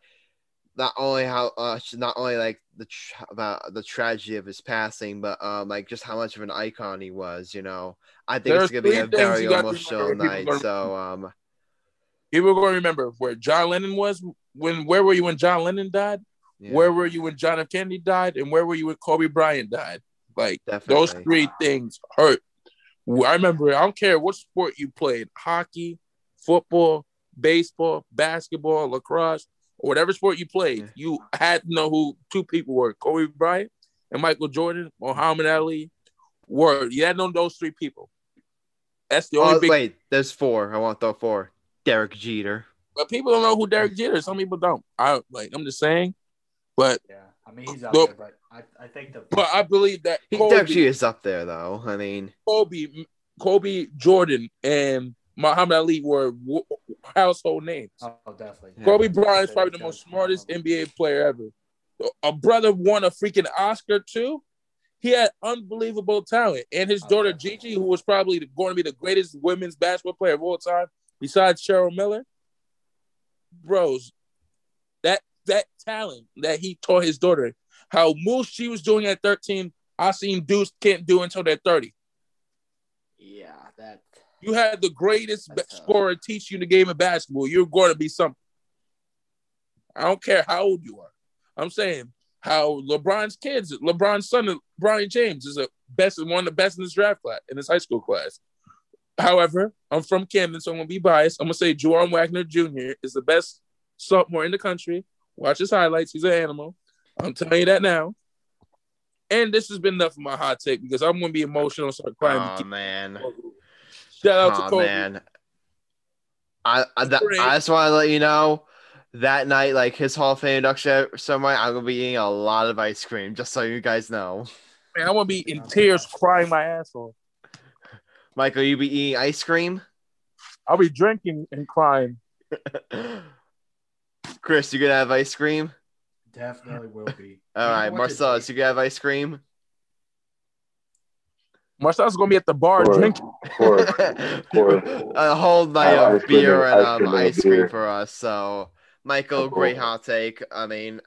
A: not only how uh not only like the tra- about the tragedy of his passing, but um like just how much of an icon he was. You know, I think it's gonna be a very
C: you got to
A: emotional night. So um
C: people are going to remember where John Lennon was when. Where were you when John Lennon died?
A: yeah,
C: Where were you when John F. Kennedy died? And where were you when Kobe Bryant died? Like
A: definitely.
C: those three things hurt. I remember. I don't care what sport you played: hockey, football, baseball, basketball, lacrosse, or whatever sport you played.
A: Yeah.
C: You had to know who two people were: Kobe Bryant and Michael Jordan, Muhammad Ali. Were you had to know those three people? That's the oh, only
A: Oh
C: big.
A: wait, there's four. I want the four. Derek Jeter.
C: But people don't know who Derek Jeter. is. Some people don't. I like. I'm just saying. But
B: Yeah, I mean he's up
C: Well-
B: there, but I, I think the
C: but I believe that
A: He
C: Kobe,
A: Derek Jeter's up there though. I mean,
C: Kobe, Kobe, Jordan, and Muhammad Ali were household names.
B: oh definitely.
A: Yeah.
C: Kobe Bryant's
B: That
C: probably the most smartest
B: one
C: NBA player ever. A brother won a freaking Oscar too. He had unbelievable talent, and his
B: Oh,
C: daughter
B: definitely.
C: Gigi, who was probably going to be the greatest women's basketball player of all time, besides Cheryl Miller. Bros, that that talent that he taught his daughter, how moves she was doing at 13, I seen dudes can't do until they're 30.
B: Yeah, that
C: You had the greatest
B: That's tough.
C: scorer teach you the game of basketball. You're going to be something. I don't care how old you are. I'm saying how LeBron's kids, LeBron's son, Bronny James, is a best one of the best in this draft class, in his high school class. However, I'm from Camden, so I'm gonna be biased. I'm gonna say Dajuan Wagner Jr. is the best sophomore in the country. Watch his highlights. He's an animal. I'm telling you that now. And this has been enough of my hot take because I'm gonna be emotional and start crying.
A: oh man.
C: Shout out to
A: Oh
C: Kobe.
A: man. I I, that, I just want to let you know that night, like his Hall of Fame induction somewhere, I'm gonna be eating a lot of ice cream, just so you guys know.
C: Man, I'm gonna be in tears crying my ass off.
A: Michael, you be eating ice cream?
C: I'll be drinking and crying.
A: Chris, you gonna have ice cream?
B: definitely will be.
A: All right, Marcellus, you gonna have ice cream?
C: Marcel's gonna be at the bar
E: Or-
C: drinking.
E: Or, or
A: a whole night
E: Uh,
A: of
E: ice cream
A: beer
E: and-
A: and
E: ice
A: um,
E: cream and
A: ice
E: beer.
A: cream for us. So, Michael,
E: Of
A: great hot take. I mean,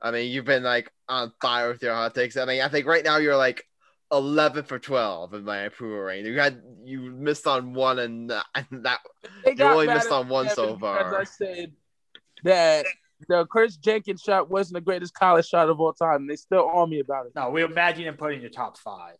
A: I mean, you've been like on fire with your hot takes. I mean, I think right now you're like eleven for twelve in my approval rating. You had you missed on one, and, uh, and that You only missed on one so
C: because
A: far.
C: I said that the Kris Jenkins shot wasn't the greatest college shot of all time. They still on me about it.
B: No, we imagine him putting your top five.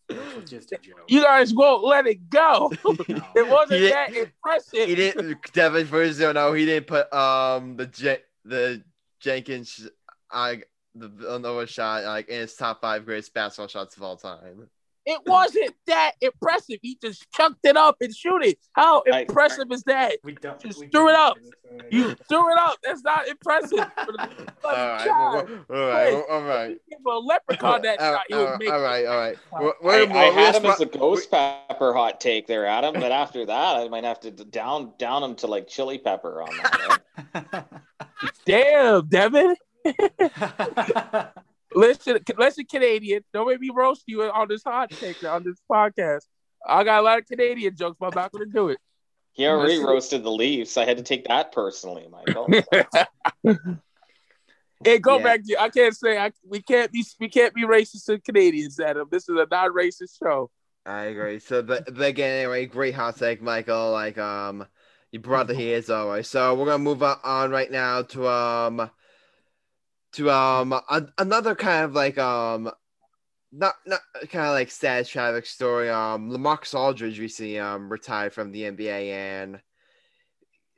B: Just a joke.
C: You guys won't let it go.
B: No.
C: it wasn't
A: He
C: that impressive.
A: he didn't. Devin, for those who don't know, he didn't put um the Je- the Jenkins I the Villanova shot like in his top five greatest basketball shots of all time.
C: It wasn't that impressive. He just chucked it up and shoot it. How
G: I-
C: impressive is that?
B: We don't.
C: Just
B: we
C: threw it up.
B: don't-
C: You threw it up. That's not impressive. For the
A: All right, well, all right, all right.
C: Give a leprechaun that
A: All
C: shot. He would
A: right,
C: make
A: all right, all right. We're,
G: I,
A: we're,
G: I
A: we're-
G: had him
A: we're-
G: as a ghost pepper hot take there, Adam. But after that, I might have to down down him to like chili pepper on that.
C: Damn, Devin. Listen, listen, Canadian. Don't make me roast you on this hot take on this podcast. I got a lot of Canadian jokes, but I'm not going to do it.
G: He already
C: Listen.
G: roasted the Leafs. I had to take that personally, Michael.
C: Hey, go
A: Yeah.
C: back to I can't say I we can't be we can't be racist to Canadians, Adam. This is a non-racist show.
A: I agree. So, but, but again, anyway, great hot take, Michael. Like, um, you brought the heat as always. So we're gonna move on- on right now to um, to um, a, another kind of like um, not not kind of like sad tragic story. Um, LaMarcus Aldridge recently um retired from the NBA, and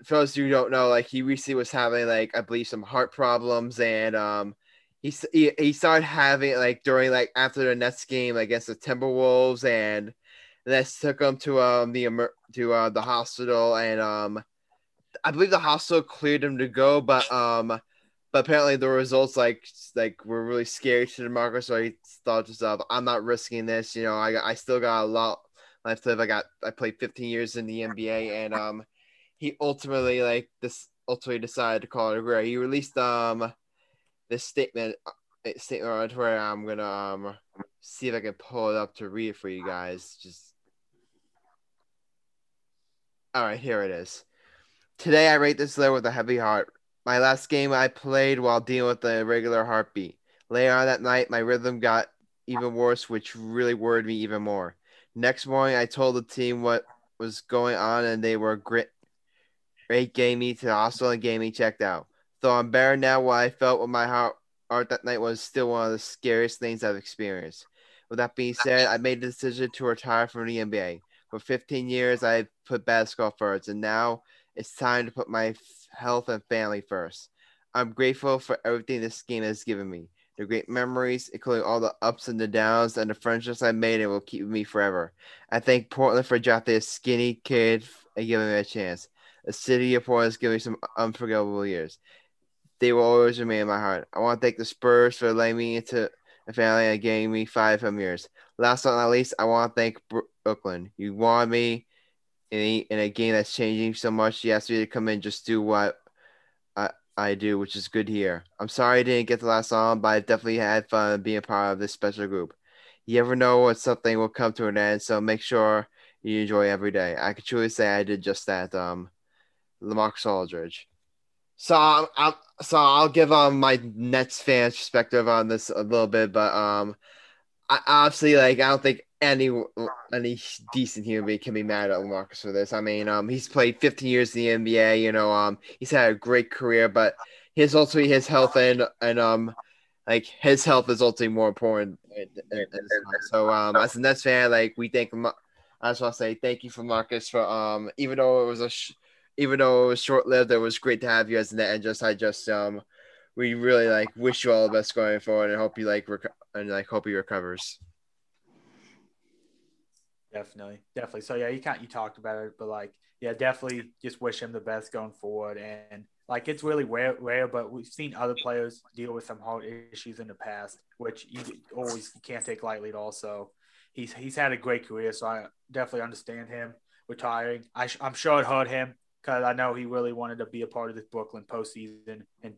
A: for those who don't know, like he recently was having like I believe some heart problems, and um he he, he started having like during like after the Nets game against the Timberwolves, and Nets took him to um the to uh the hospital, and um I believe the hospital cleared him to go, but um but apparently the results like like were really scary to LaMarcus, so he thought to himself, "I'm not risking this. You know, I I still got a lot left to live. I got I played 15 years in the NBA, and um, he ultimately like this ultimately decided to call it a career. He released um this statement uh, statement on Twitter. I'm gonna um see if I can pull it up to read it for you guys. Just all right, here it is. Today I rate this letter with a heavy heart. My last game I played while dealing with the regular heartbeat. Later on that night, my rhythm got even worse, which really worried me even more. Next morning, I told the team what was going on, and they were great. Great getting me to the hospital and getting me checked out. Though I'm better now, what I felt with my heart, heart that night was still one of the scariest things I've experienced. With that being said, I made the decision to retire from the NBA. For 15 years, I put basketball first, and now it's time to put my health and family first. I'm grateful for everything this game has given me. The great memories, including all the ups and the downs, and the friendships I made, it will keep me forever. I thank Portland for drafting a skinny kid and giving me a chance. The city of Portland has given me some unforgettable years. They will always remain in my heart. I want to thank the Spurs for letting me into a family and giving me five home years. Last but not least, I want to thank Brooklyn. You wanted me in a, game that's changing so much. he asked me to come in just do what I, I do, which is good here. I'm sorry I didn't get the last song, but I definitely had fun being a part of this special group. You ever know when something will come to an end, so make sure you enjoy every day. I can truly say I did just that. Um, LaMarcus Aldridge. So I'm, I'm, so I'll give um my Nets fans perspective on this a little bit, but um, I obviously like I don't think any any decent human being can be mad at LaMarcus for this. I mean, um, he's played 15 years in the NBA. You know, um, he's had a great career, but his ultimately his health and and um, like his health is ultimately more important. So um, as a Nets fan, like we think, I just want to say thank you for Marcus for um, even though it was a, sh- even though it was short lived, it was great to have you as a net and just I just um, we really like wish you all the best going forward and hope you like rec- and like hope he recovers.
B: Definitely, definitely. So yeah, you can't you talked about it, but like yeah, definitely just wish him the best going forward. And like it's really rare, rare, but we've seen other players deal with some heart issues in the past, which you always can't take lightly. At all. So he's he's had a great career, so I definitely understand him retiring. I am sure it hurt him because I know he really wanted to be a part of this Brooklyn postseason and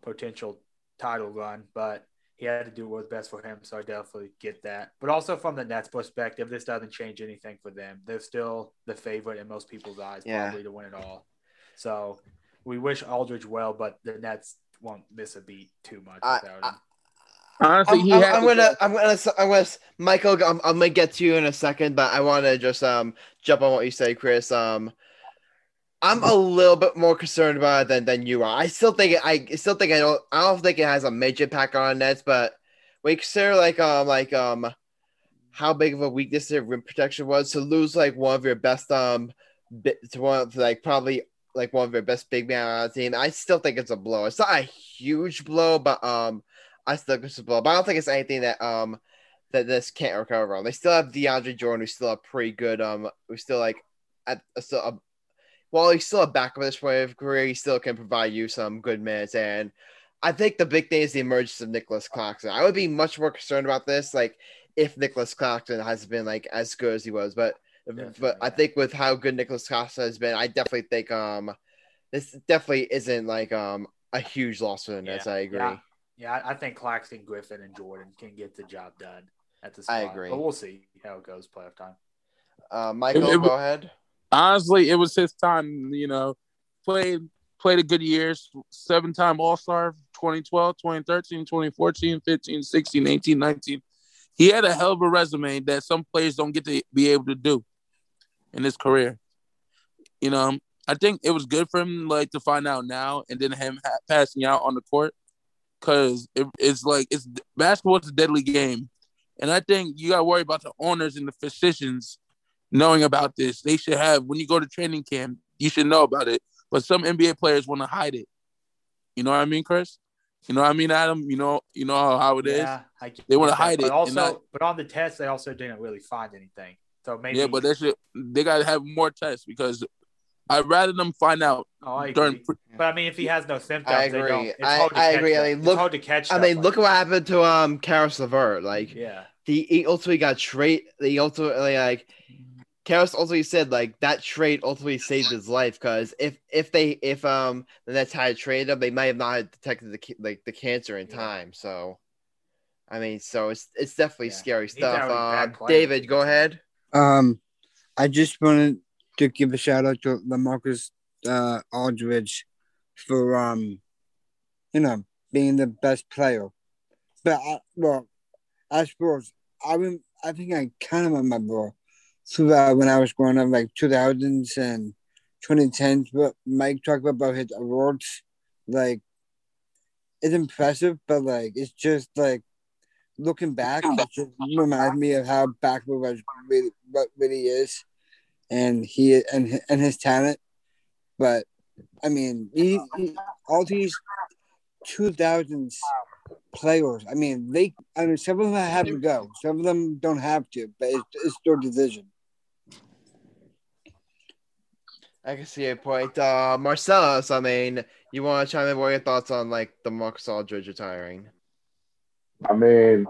B: potential title run, but he had to do what was best for him. So I definitely get that. But also from the Nets perspective, this doesn't change anything for them. They're still the favorite in most people's eyes, yeah. probably to win it all. So we wish Aldridge well, but the Nets won't miss a beat too much I, without him.
A: Honestly, I'm, I'm, I'm gonna, I'm gonna, I'm gonna, Michael, I'm, I'm gonna get to you in a second, but I want to just um jump on what you say, Chris. Um, I'm a little bit more concerned about it than, than you are. I still think I still think I don't I don't think it has a major impact on Nets, but we consider like um like um how big of a weakness their rim protection was to lose like one of your best um bit to one of like probably like one of your best big man on the team. I still think it's a blow. It's not a huge blow, but um I still think it's a blow. But I don't think it's anything that um that this can't recover on. They still have DeAndre Jordan, who's still a pretty good um who's still like at still a while he's still a backup at this point of career, he still can provide you some good minutes. And I think the big thing is the emergence of Nicolas Claxton. I would be much more concerned about this, like if Nicolas Claxton has been like as good as he was, but definitely, but yeah. I think with how good Nicolas Claxton has been, I definitely think um this definitely isn't like um a huge loss for the Nets. Yeah. I agree.
B: Yeah. yeah, I think Claxton, Griffin, and Jordan can get the job done at this. I
A: agree,
B: but we'll see how it goes playoff time.
A: Uh, Michael, it, it, go ahead
C: honestly, it was his time. You know, played played a good years, seven time All Star, 2012, 2013, 2014, 15, 16, 18, 19. He had a hell of a resume that some players don't get to be able to do in his career. You know, I think it was good for him like to find out now and then him ha- passing out on the court because it, it's like it's basketball is a deadly game And I think you got to worry about the owners and the physicians knowing about this. They should have when you go to training camp, you should know about it. But some NBA players want to hide it. You know what I mean, Chris? You know what I mean, Adam? You know, you know how it is.
B: Yeah, I get
C: They wanna hide
B: but
C: it,
B: Also,
C: and not-
B: but on the test, they also didn't really find anything. So maybe.
C: Yeah, but they should they gotta have more tests because I'd rather them find out
B: oh, I
C: during
B: agree. But I mean, if he has no symptoms,
A: I
B: They
A: agree.
B: don't, it's
A: I-
B: hard to
A: I
B: catch
A: agree. I
B: them.
A: mean,
B: it's
A: look-
B: hard to catch.
A: I mean,
B: like
A: look
B: that.
A: what happened to um Caris LeVert. Like
B: Yeah.
A: the he ultimately got trade. He ultimately like Caris ultimately said like that trade ultimately saved his life because if if they if um the Nets had traded him, they might have not detected the like the cancer in
B: Yeah.
A: time. So, I mean, so it's it's definitely
B: Yeah.
A: scary stuff.
B: already
A: Uh. David, go ahead.
D: Um, I just wanted to give a shout out to LaMarcus uh, Aldridge for um, you know, being the best player. But I, well, I suppose I rem- I think I kind of remember throughout uh, when I was growing up, like 2000s and 2010s. But Mike talked about his awards, like it's impressive, but like it's just like looking back, it just reminds me of how backward was really what really is, and he and and his talent. But I mean, he, he, all these two thousands players. I mean, they. I mean, some of them have to go. Some of them don't have to, but it's, it's their decision.
A: I can see a point. Uh, Marcellus, I mean, you want to chime in? What are your thoughts on like the Marcus Aldridge retiring?
E: I mean,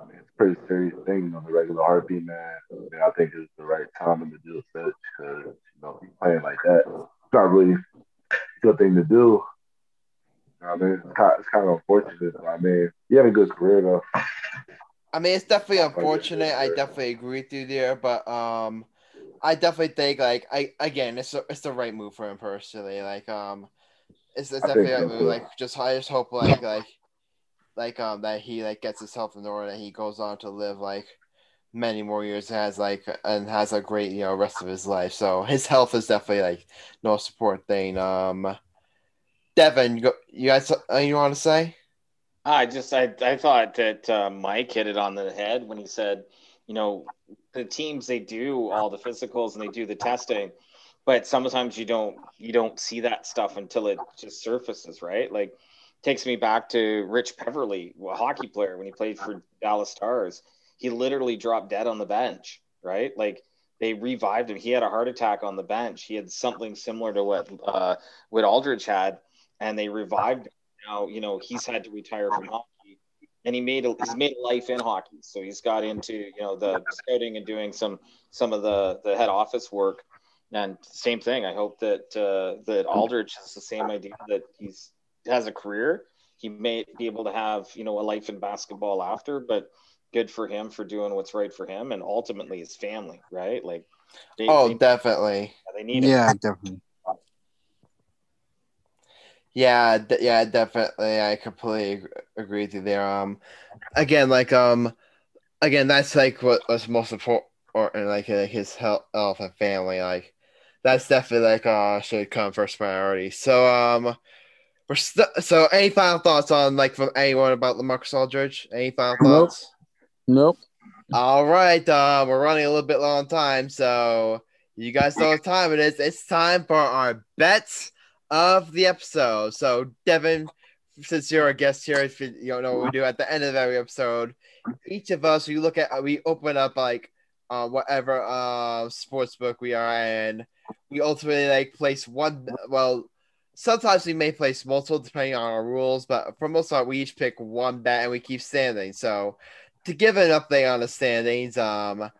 E: I mean, it's a pretty serious thing on the regular heartbeat, man. I mean, I think it's the right time to do such because you know, you're playing like that, it's not really a good thing to do. You know what I mean, it's kind, it's kind of unfortunate. I mean, he had a good career though.
A: I mean, it's definitely unfortunate. I definitely agree with you there, but um, I definitely think like I again, it's a, it's the right move for him personally. Like um, it's, it's definitely the right
E: so,
A: move.
E: too.
A: Like just I just hope like like like um that he like gets his health in order and he goes on to live like many more years has like and has a great you know rest of his life. So his health is definitely like no support thing. Um, Devin, you, go, you guys uh, you want to say?
G: I just I I thought that uh, Mike hit it on the head when he said, you know, the teams they do all the physicals and they do the testing, but sometimes you don't you don't see that stuff until it just surfaces, right? Like takes me back to Rich Peverley, a hockey player when he played for Dallas Stars. He literally dropped dead on the bench, right? Like they revived him. He had a heart attack on the bench. He had something similar to what uh, what Aldridge had, and they revived him now you know he's had to retire from hockey and he made a, he's made a life in hockey so he's got into you know the scouting and doing some some of the the head office work and same thing i hope that uh, that Aldridge has the same idea that he's has a career he may be able to have you know a life in basketball after but good for him for doing what's right for him and ultimately his family right like they,
A: Oh,
G: they,
A: definitely.
G: they need him.
D: Yeah, definitely.
A: Yeah, d- yeah, definitely. I completely agree with you there. Um, again, like um, again, that's like what was most important, like, like his health, health and family. Like, that's definitely like uh should come first priority. So um, we're st- so any final thoughts on like from anyone about LaMarcus Aldridge? Any final thoughts?
C: Nope.
A: All right, uh, we're running a little bit long on time, so you guys know what time it is. It's time for our bets of the episode. So, Devin, since you're a guest here, if you don't know what we do at the end of every episode, each of us we look at we open up like uh, whatever uh sports book we are in. We ultimately like place one. Well, sometimes we may place multiple depending on our rules, but for most part, we each pick one bet and we keep standing. So to give an update on the standings, um,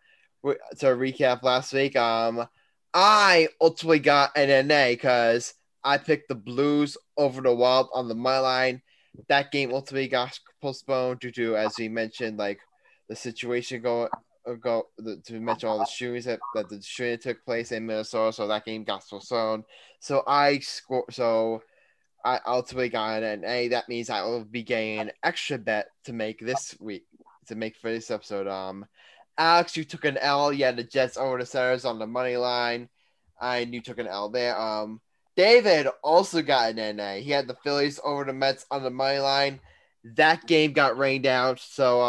A: to recap last week, um, I ultimately got an NA because I picked the Blues over the Wild on the my line. That game ultimately got postponed due to, as we mentioned, like the situation go go the, to mention all the shootings that, that the shooting took place in Minnesota. So that game got postponed. So I score. So I ultimately got an A. That means I will be getting an extra bet to make this week to make for this episode. Um, Alex, you took an L. Had the Jets over the Senators on the money line. I you took an L there. Um, David also got an NA. He had the Phillies over the Mets on the money line, that game got rained out. So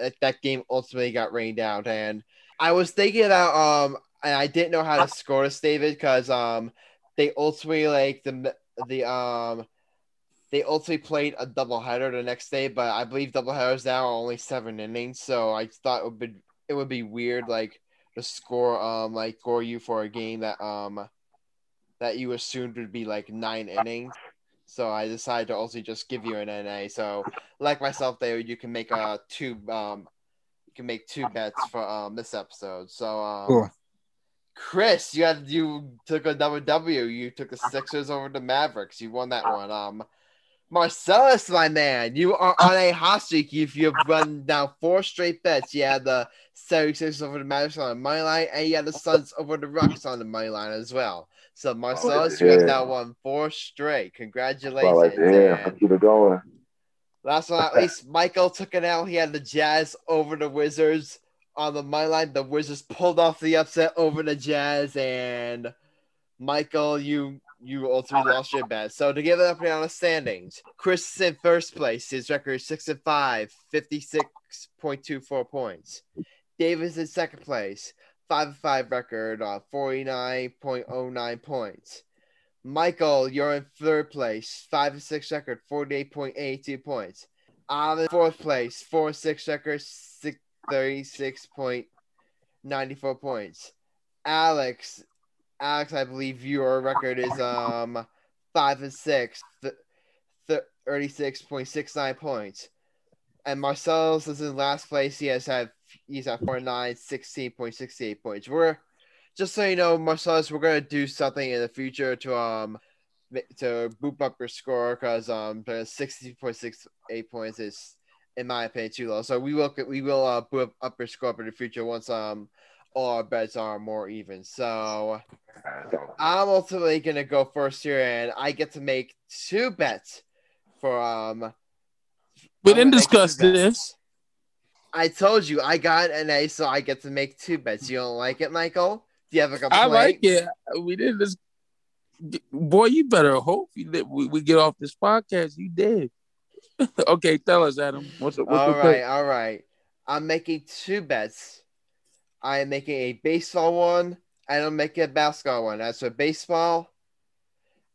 A: uh, that game ultimately got rained out, and I was thinking about um, and I didn't know how to score this, David, because um, they ultimately like the the um. They ultimately played a doubleheader the next day, but I believe doubleheaders now are only seven innings. So I thought it would be it would be weird, like to score um like score you for a game that um that you assumed would be like nine innings. So I decided to also just give you an NA. So like myself, there you can make a two um you can make two bets for um this episode. So um
D: Cool.
A: Chris, you had you took a double W. You took the Sixers over the Mavericks. You won that one. Um Marcellus, my man, you are uh, on a hot streak. If you've run now four straight bets, you had the 76 over the Mavericks on the money line, and you had the Suns over the Rockets on the money line as well. So Marcellus, oh, you have now won four straight. Congratulations.
E: like, yeah, keep it going.
A: last but not least, Michael took it out. He had the Jazz over the Wizards on the money line. The Wizards pulled off the upset over the Jazz, and Michael, you you all ultimately lost your bet. So to give it up on the standings, Chris is in first place. His record is six and five, 56.24 points. Davis in second place, five and five record, uh, 49.09 points. Michael, you're in third place, five and six record, 48.82 points. I'm in fourth place, four and six record, 36.94 points. Alex, Alex, I believe your record is um five and six, th- th- 36.69 points. And Marcellus is in last place. He has had he's at 49, 16.68 points. We're just so you know, Marcellus, we're gonna do something in the future to um to boop up your score because um the 60.68 points is in my opinion too low. So we will we will uh boop up your score in the future once um all our bets are more even. So I'm ultimately gonna go first here, and I get to make two bets for um.
C: We didn't discuss this.
A: I told you I got an A, so I get to make two bets. You don't like it, Michael? Do you have a complaint?
C: I like it. We didn't just. Boy, you better hope you did. We, we get off this podcast. You did. okay, tell us, Adam. What's up? What's
A: All
C: the
A: right,
C: pick?
A: all right. I'm making two bets. I am making a baseball one, and I'm making a basketball one. As for baseball,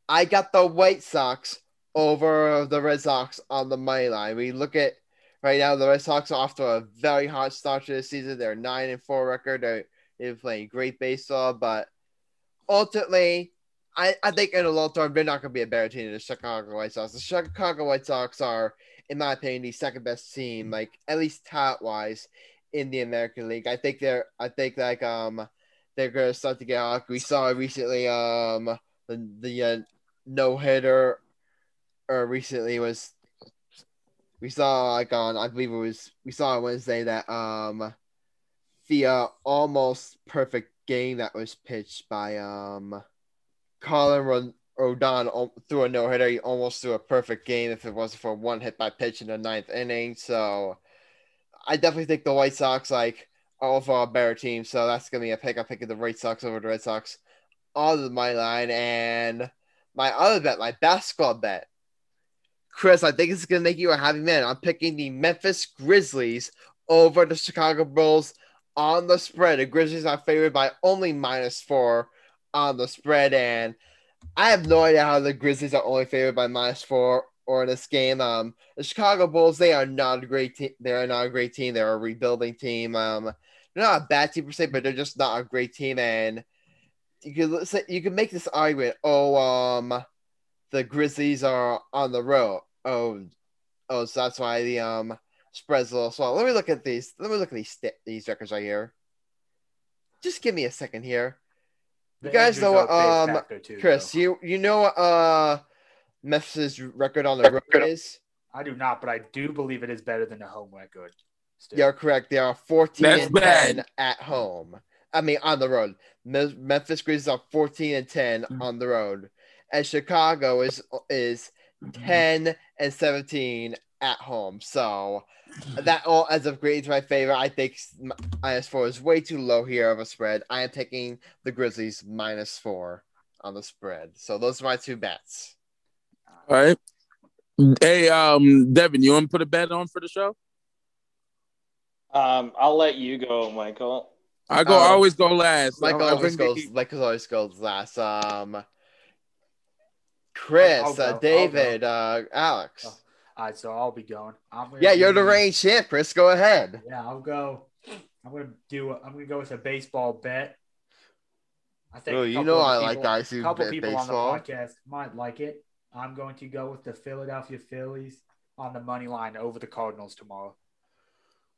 A: I got the White Sox over the Red Sox on the money line. We look at right now, the Red Sox are off to a very hot start to the season. They're nine and four record. They're, they're playing great baseball, but ultimately, I, I think in the long term, they're not going to be a better team than the Chicago White Sox. The Chicago White Sox are, in my opinion, the second best team, like at least talent wise, in the American League. I think they're, I think like um, they're to start to get off. We saw recently um the the uh, no hitter, or recently was. We saw like on I believe it was we saw on Wednesday that um the uh, almost perfect game that was pitched by um Carlos Ron- Rodon threw a no hitter. He almost threw a perfect game if it wasn't for one hit by pitch in the ninth inning. So I definitely think the White Sox like are overall better team. So that's gonna be a pick. I'm picking the White Sox over the Red Sox on my line. And my other bet, my basketball bet. Chris, I think it's gonna make you a happy man. I'm picking the Memphis Grizzlies over the Chicago Bulls on the spread. The Grizzlies are favored by only minus four on the spread, and I have no idea how the Grizzlies are only favored by minus four or in this game. Um, the Chicago Bulls, they are not a great team. They are not a great team. They're a rebuilding team. Um, they're not a bad team per se, but they're just not a great team. And you could say you could make this argument. Oh, um, the Grizzlies are on the road. Oh, oh, so that's why the um spread's a little small. Let me look at these. Let me look at these st- these records right here. Just give me a second here. You
B: The
A: guys know what,
B: are a big
A: um, Chris,
B: though.
A: you you know uh Memphis' record on the road is?
B: I do not, but I do believe it is better than the home record. Still.
A: You're correct. They are 14
C: That's
A: and
C: bad.
A: 10 at home. I mean, on the road. Me- Memphis Grizzlies are 14 and 10
C: Mm-hmm.
A: on the road, and Chicago is is 10 and 17 at home. So that all ends up great into my favor. I think m- minus four is way too low here of a spread. I am taking the Grizzlies minus four on the spread. So those are my two bets.
C: All right. Hey, um, Devin, you want to put a bet on for the show?
G: Um, I'll let you go, Michael.
C: I go.
A: Um,
C: I always go last.
A: Michael
C: I- I
A: always
C: bring
A: goes.
C: the-
A: Michael always goes last. Um, Chris,
B: I'll
A: uh,
B: I'll go.
A: David, uh, Alex.
B: Oh. All right, so I'll be going. I'm
A: Yeah, you're the
B: do-
A: reigning champ, Chris. Go ahead.
B: Yeah, I'll go. I'm gonna do. I'm gonna go with a baseball bet. I think.
A: Oh, you know I
B: the
A: like
B: people-
A: guys who
B: A couple
A: bet
B: people
A: baseball.
B: on the podcast might like it. I'm going to go with the Philadelphia Phillies on the money line over the Cardinals tomorrow.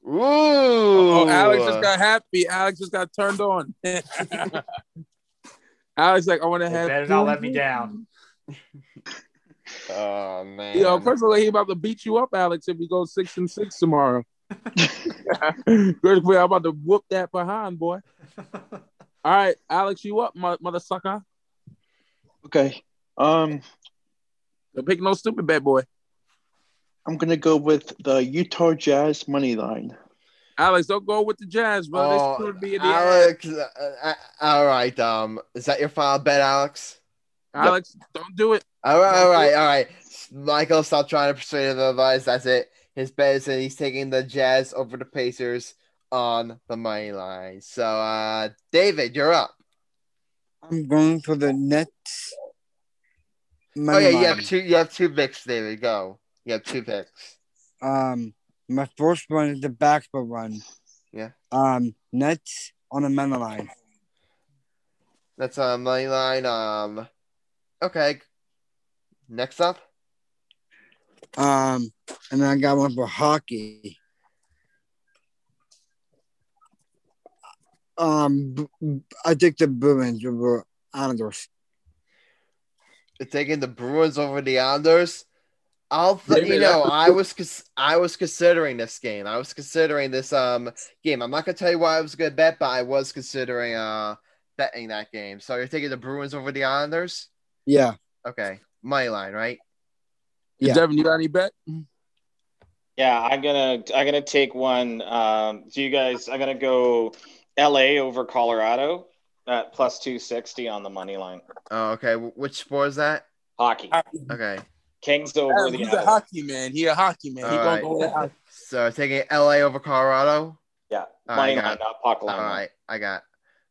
A: Ooh.
C: Oh, Alex just got happy. Alex just got turned on. Alex like, I want to
B: They
C: have.
B: better not let me down.
A: Oh man.
C: Yo, first of all, he about to beat you up, Alex, if we go six and six tomorrow. I'm about to whoop that behind, boy. All right, Alex, you up, mo- mother sucker?
F: Okay. Um,
C: Don't pick no stupid bet, boy.
F: I'm gonna go with the Utah Jazz money line.
C: Alex, don't go with the Jazz, bro.
A: Oh,
C: this could be in the
A: Alex. Uh, uh, all right. Um, is that your final bet, Alex?
C: Alex, don't do it.
A: All right, all right, all right. Michael, stop trying to persuade him otherwise. That's it. His bet is that he's taking the Jazz over the Pacers on the money line. So, uh, David, you're up.
D: I'm going for the Nets.
A: Oh
D: money
A: yeah, you have two. You have two picks, There David. Go. You have two picks.
D: Um, my first one is the basketball one.
A: Yeah.
D: Um, Nets on the money line.
A: That's on money line. Um, okay. Next up.
D: Um, and then I got one for hockey. Um, I think the Bruins Islanders.
A: You're taking the Bruins over the Islanders. I'll th- you know I was cons- I was considering this game. I was considering this um game. I'm not gonna tell you why I was a good bet, but I was considering uh betting that game. So you're taking the Bruins over the Islanders.
D: Yeah,
A: Okay, money line, right?
D: Yeah.
C: Devin, you got any bet?
G: Yeah, I'm gonna I'm gonna take one. Um, so you guys, I'm gonna go L.A. over Colorado at plus two sixty on the money line.
A: Oh, okay. Which sport is that?
G: Hockey,
A: Okay,
G: Kings over
C: Adam,
G: the.
C: he's a hockey man. He a hockey man. He
A: All
C: gonna
A: right.
C: go with
A: so taking LA over Colorado.
G: Yeah,
A: All
G: money
A: right, I
G: line,
A: got-
G: not puck line.
A: right, I got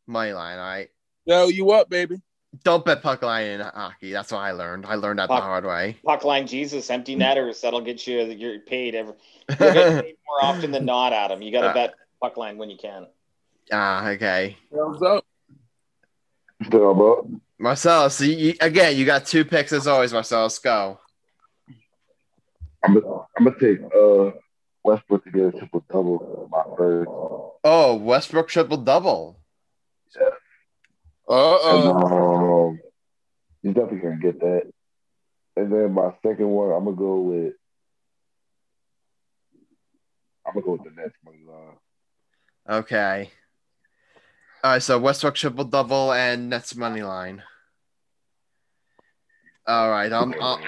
A: money line. All right.
C: Yo, you up, baby?
A: Don't bet puck line in hockey. That's what I learned. I learned that the hard way.
G: Puck line, Jesus, empty netters. That'll get you. You're paid every. You'll get paid more often than not, Adam. You got to
A: Uh,
G: bet puck line when you can.
A: ah, okay.
C: What's up?
E: Up.
A: Marcellus, so you, again, you got two picks as always, Marcellus. Go.
E: I'm gonna, take uh Westbrook to get a triple double. My first.
A: Oh, Westbrook triple double.
C: Yeah.
E: Uh
C: oh.
E: um, he's definitely gonna get that. And then my second one, I'm gonna go with. I'm gonna go with the Nets money line.
A: Okay. All right, so Westbrook triple double and Nets money line. All right. Um, uh,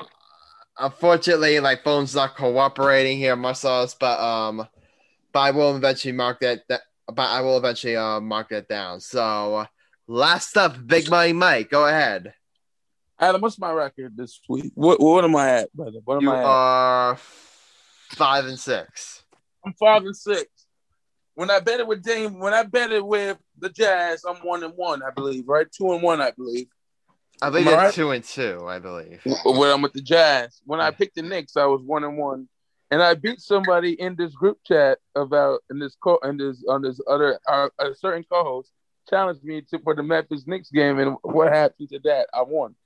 A: unfortunately, like phone's not cooperating here, Marcellus, but um, but I will eventually mark that. That, but I will eventually uh mark that down. So, last up, Big Money Mike. Go ahead.
C: Adam, what's my record this week? What what am I at, brother? What am
A: You
C: I at?
A: are five and six.
C: I'm five and six. When I bet it with Dame, when I bet it with the Jazz, I'm one and one, I believe, right? Two and one, I believe.
A: I believe it's
C: right?
A: two and two. I believe.
C: When I'm with the Jazz. When I picked the Knicks, I was one and one. And I beat somebody in this group chat about in this co in this on this other uh, a certain co-host challenged me to for the Memphis Knicks game, and what happened to that? I won.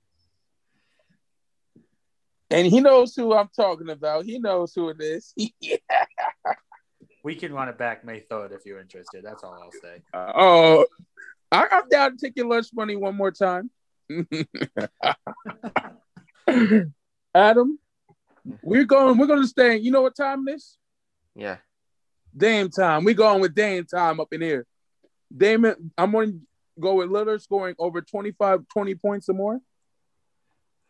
C: And he knows who I'm talking about. He knows who it is.
B: We can run it back May 3rd if you're interested. That's all I'll say.
C: Uh, oh, I, I'm down to take your lunch money one more time. Adam, we're going. We're going to stay. You know what time it is?
A: Yeah.
C: Dame time. We going with Dame time up in here. Damian, I'm going to go with Lillard scoring over 25, 20 points or more.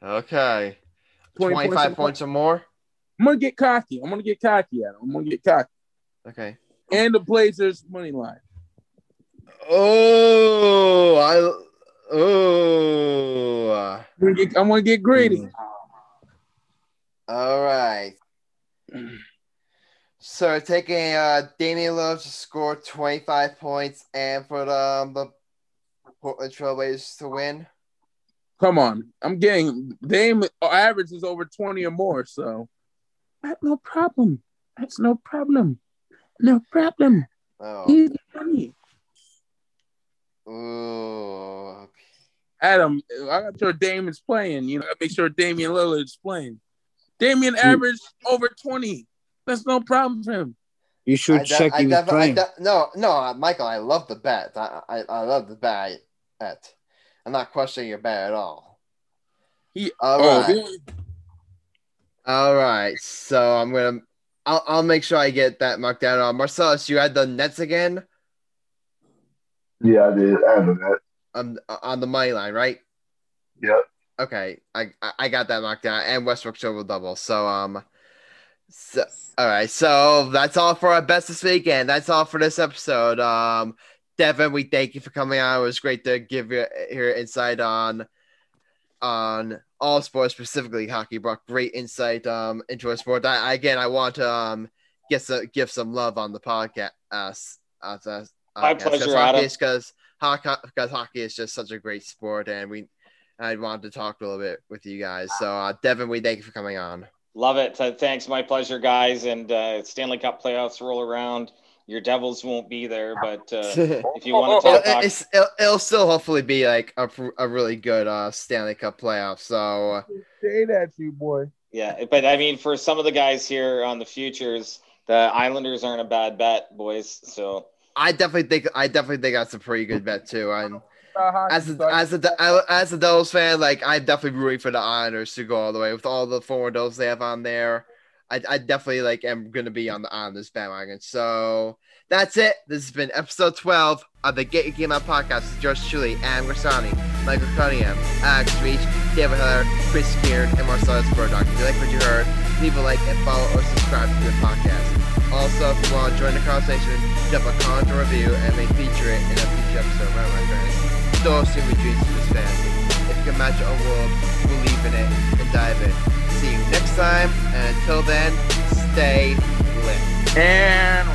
A: Okay.
C: 20
A: Twenty-five
C: points
A: points or more.
C: I'm going to get cocky. I'm going to get cocky, Adam. I'm going to get cocky.
A: Okay.
C: And the Blazers money line.
A: Oh, I. Oh.
C: I'm going to get, I'm gonna get greedy.
A: All right. So taking uh, Damian Lillard to score 25 points and for the, um, the Portland Trailblazers to win.
C: Come on, I'm getting Dame average is over 20 or more, so that's no problem. That's no problem. No problem.
A: Oh.
C: Easy money.
A: Ooh.
C: Adam, I got sure Damian's playing. You know, I make sure Damian Lillard's playing. Damian averaged over 20. That's no problem for him.
D: You should
A: I
D: check
A: I
D: he was playing.
A: de- no, no, uh, Michael, I love the bet. I, I, I love the bet. bet. I'm not questioning your bet at all.
C: He
A: all
C: oh,
A: right. All right. So I'm gonna. I'll, I'll make sure I get that marked down. Uh, Marcellus, you had the Nets again
E: Yeah, I did. I know that.
A: um, on the money line, right?
E: Yep.
A: Okay, I I- I got that marked down, and Westbrook triple double. So um, so all right, so that's all for our best this weekend. That's all for this episode. Um, Devin, we thank you for coming on. It was great to give you your insight on on all sports, specifically hockey. Brought great insight um into our sport. I again, I want to um get some give some love on the podcast. Uh, uh, uh,
G: My pleasure, Adam.
A: because hockey, because hockey is just such a great sport, and we I wanted to talk a little bit with you guys. So, uh, Devin, we thank you for coming on.
G: Love it. Th- Thanks, my pleasure, guys. And uh, Stanley Cup playoffs roll around. Your Devils won't be there, but uh, if you want to
A: It'll,
G: talk,
A: it's, it'll, it'll still hopefully be like a, a really good uh, Stanley Cup playoff. So, uh,
C: Say that to you, boy.
G: yeah. But I mean, for some of the guys here on the futures, the Islanders aren't a bad bet, boys. So
A: I definitely think I definitely think that's a pretty good bet too. I'm
C: About hockey,
A: as a, as a as a Devils fan, like I'm definitely rooting for the Islanders to go all the way with all the former Devils they have on there. I, I definitely like am gonna be on the on this bandwagon. So that's it. This has been episode 12 of the Get Your Game On podcast with George Chuli, Adam Grassani, Michael Cunningham, Alex Reich, David Heller, Chris Kern, and Marcellus Murdock. If you like what you heard, leave a like and follow or subscribe to the podcast. Also, if you want to join the conversation, drop a comment or review and may feature it in a future episode. Right, my friends? Still assume dreams of this fantasy. If you can imagine a world, believe in it and dive in. See you next time, and until then, stay lit.
C: And